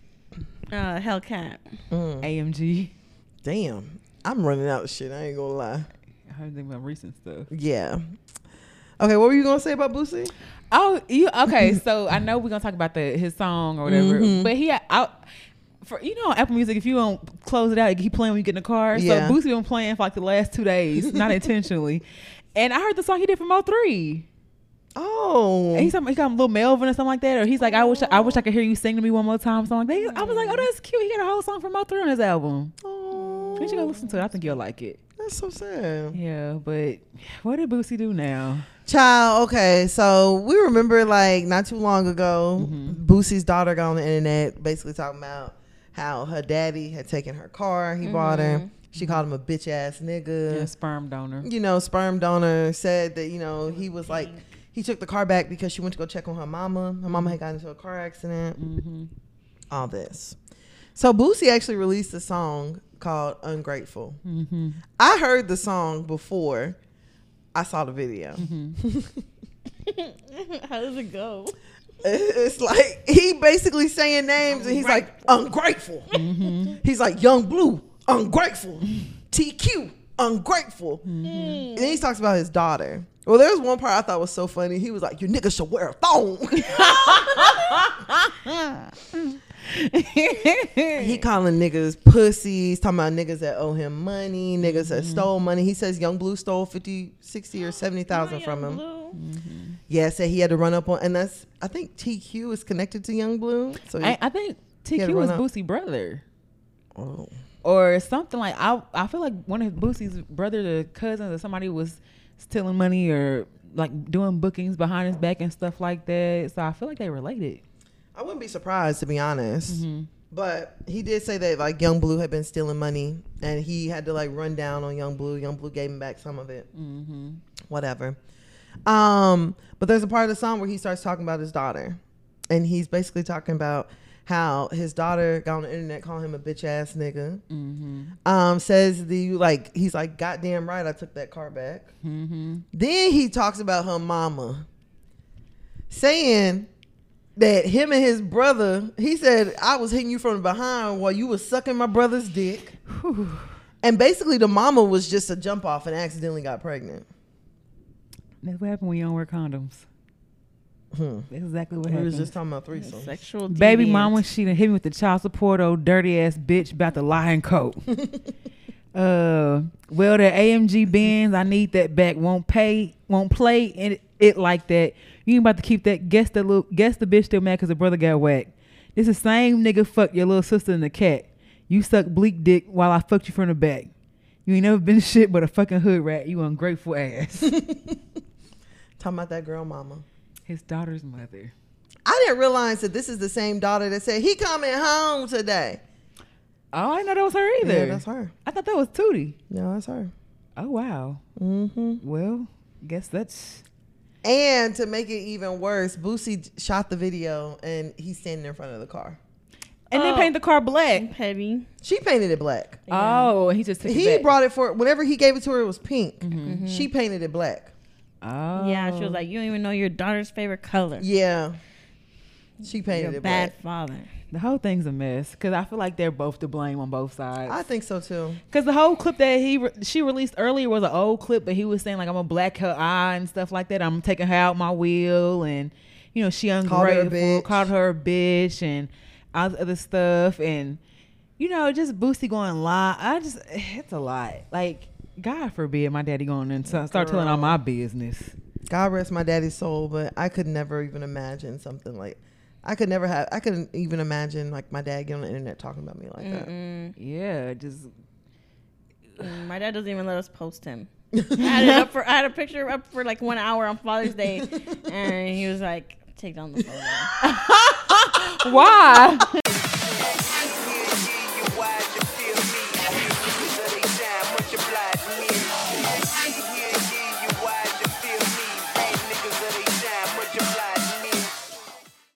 Uh, Hellcat. Mm. AMG. Damn. I'm running out of shit. I ain't gonna lie. I heard think about recent stuff. Yeah. Okay, what were you gonna say about Boosie? Oh, you okay? so I know we're gonna talk about the his song or whatever, Mhm. but he out for you know Apple Music. If you don't close it out, it keep playing when you get in the car. Yeah. So Boosie been playing for like the last two days, not intentionally. And I heard the song he did from Mo three. Oh, He's he got a little Melvin or something like that, or he's like, I wish I wish I could hear you sing to me one more time, something like that. I was like, oh, that's cute. He got a whole song from Mo three on his album. oh, You should go listen to it. I think you'll like it. That's so sad. Yeah, but what did Boosie do now? Child, okay, so we remember like not too long ago, Mhm. Boosie's daughter got on the internet basically talking about how her daddy had taken her car, he bought her. She called him a bitch ass nigga. Yeah, sperm donor. You know, sperm donor said that, you know, he was like, he took the car back because she went to go check on her mama. Her mama had gotten into a car accident, Mm-hmm. all this. So Boosie actually released a song called Ungrateful. Mm-hmm. I heard the song before I saw the video. Mm-hmm. How does it go? It's like he basically saying names and he's like ungrateful. Mm-hmm. He's like Young Blue, ungrateful. TQ, ungrateful. Mm-hmm. And then he talks about his daughter. Well, there was one part I thought was so funny. He was like, "You niggas should wear a thong." he calling niggas pussies, talking about niggas that owe him money, niggas that stole money. He says Young Blue stole 50, 60 or 70,000 from him. Mm-hmm. Yeah, said he had to run up on, and that's I think TQ is connected to Young Blue. So he, I, I think TQ was run up. Boosie brother. oh. Or something like I I feel like one of Boosie's brothers or cousins or somebody was stealing money or like doing bookings behind his back and stuff like that. So I feel like they related. I wouldn't be surprised to be honest. Mm-hmm. But he did say that like Young Blue had been stealing money, and he had to like run down on Young Blue. Young Blue gave him back some of it. Mm-hmm. Whatever. Um, but there's a part of the song where he starts talking about his daughter, and he's basically talking about how his daughter got on the internet calling him a bitch ass nigga. Mm-hmm. Um, says the like he's like goddamn right I took that car back. Mm-hmm. Then he talks about her mama, saying that him and his brother, he said, I was hitting you from behind while you was sucking my brother's dick. And basically, the mama was just a jump off and accidentally got pregnant. That's what happened when you don't wear condoms. Hmm. That's exactly what We happened. was just talking about threesome. Sexual Baby deviant. mama, she done hit me with the child support, old dirty ass bitch about the lying coat. uh, well, the AMG Benz, I need that back. Won't pay, won't play in it, it like that. You ain't about to keep that. Guess the little, guess the bitch still mad because the brother got whacked. This the same nigga fuck your little sister and the cat. You suck bleak dick while I fucked you from the back. You ain't never been shit but a fucking hood rat. You ungrateful ass. Talking about that girl mama. His daughter's mother. I didn't realize that this is the same daughter that said he coming home today. Oh, I didn't know that was her either. Yeah, that's her. I thought that was Tootie. No, that's her. Oh wow. Mm-hmm. Well, guess that's And to make it even worse, Boosie shot the video and he's standing in front of the car. and then Oh. paint the car black. Petty. She painted it black. Oh, he just took he it back. brought it for whenever he gave it to her it was pink Mhm. she painted it black Oh, Yeah, she was oh. like, you don't even know your daughter's favorite color. yeah she painted You're a it bad black father. the whole thing's a mess because I feel like they're both to blame on both sides. i think so too Because the whole clip that he re- she released earlier was an old clip, but he was saying like I'm gonna black her eye and stuff like that. I'm taking her out my wheel, and you know she Called her a ungrateful, bitch. called her a bitch, and all the other stuff, and you know just Boosie going lie. I just it's a lot. Like God forbid my daddy going and start start telling all my business. god rest my daddy's soul but i could never even imagine something like i could never have i couldn't even imagine like my dad getting on the internet talking about me like that Mm-mm. Yeah, just Mm, My dad doesn't even let us post him. I had it up for. I had a picture up for like one hour on Father's Day, and he was like, "Take down the photo." why?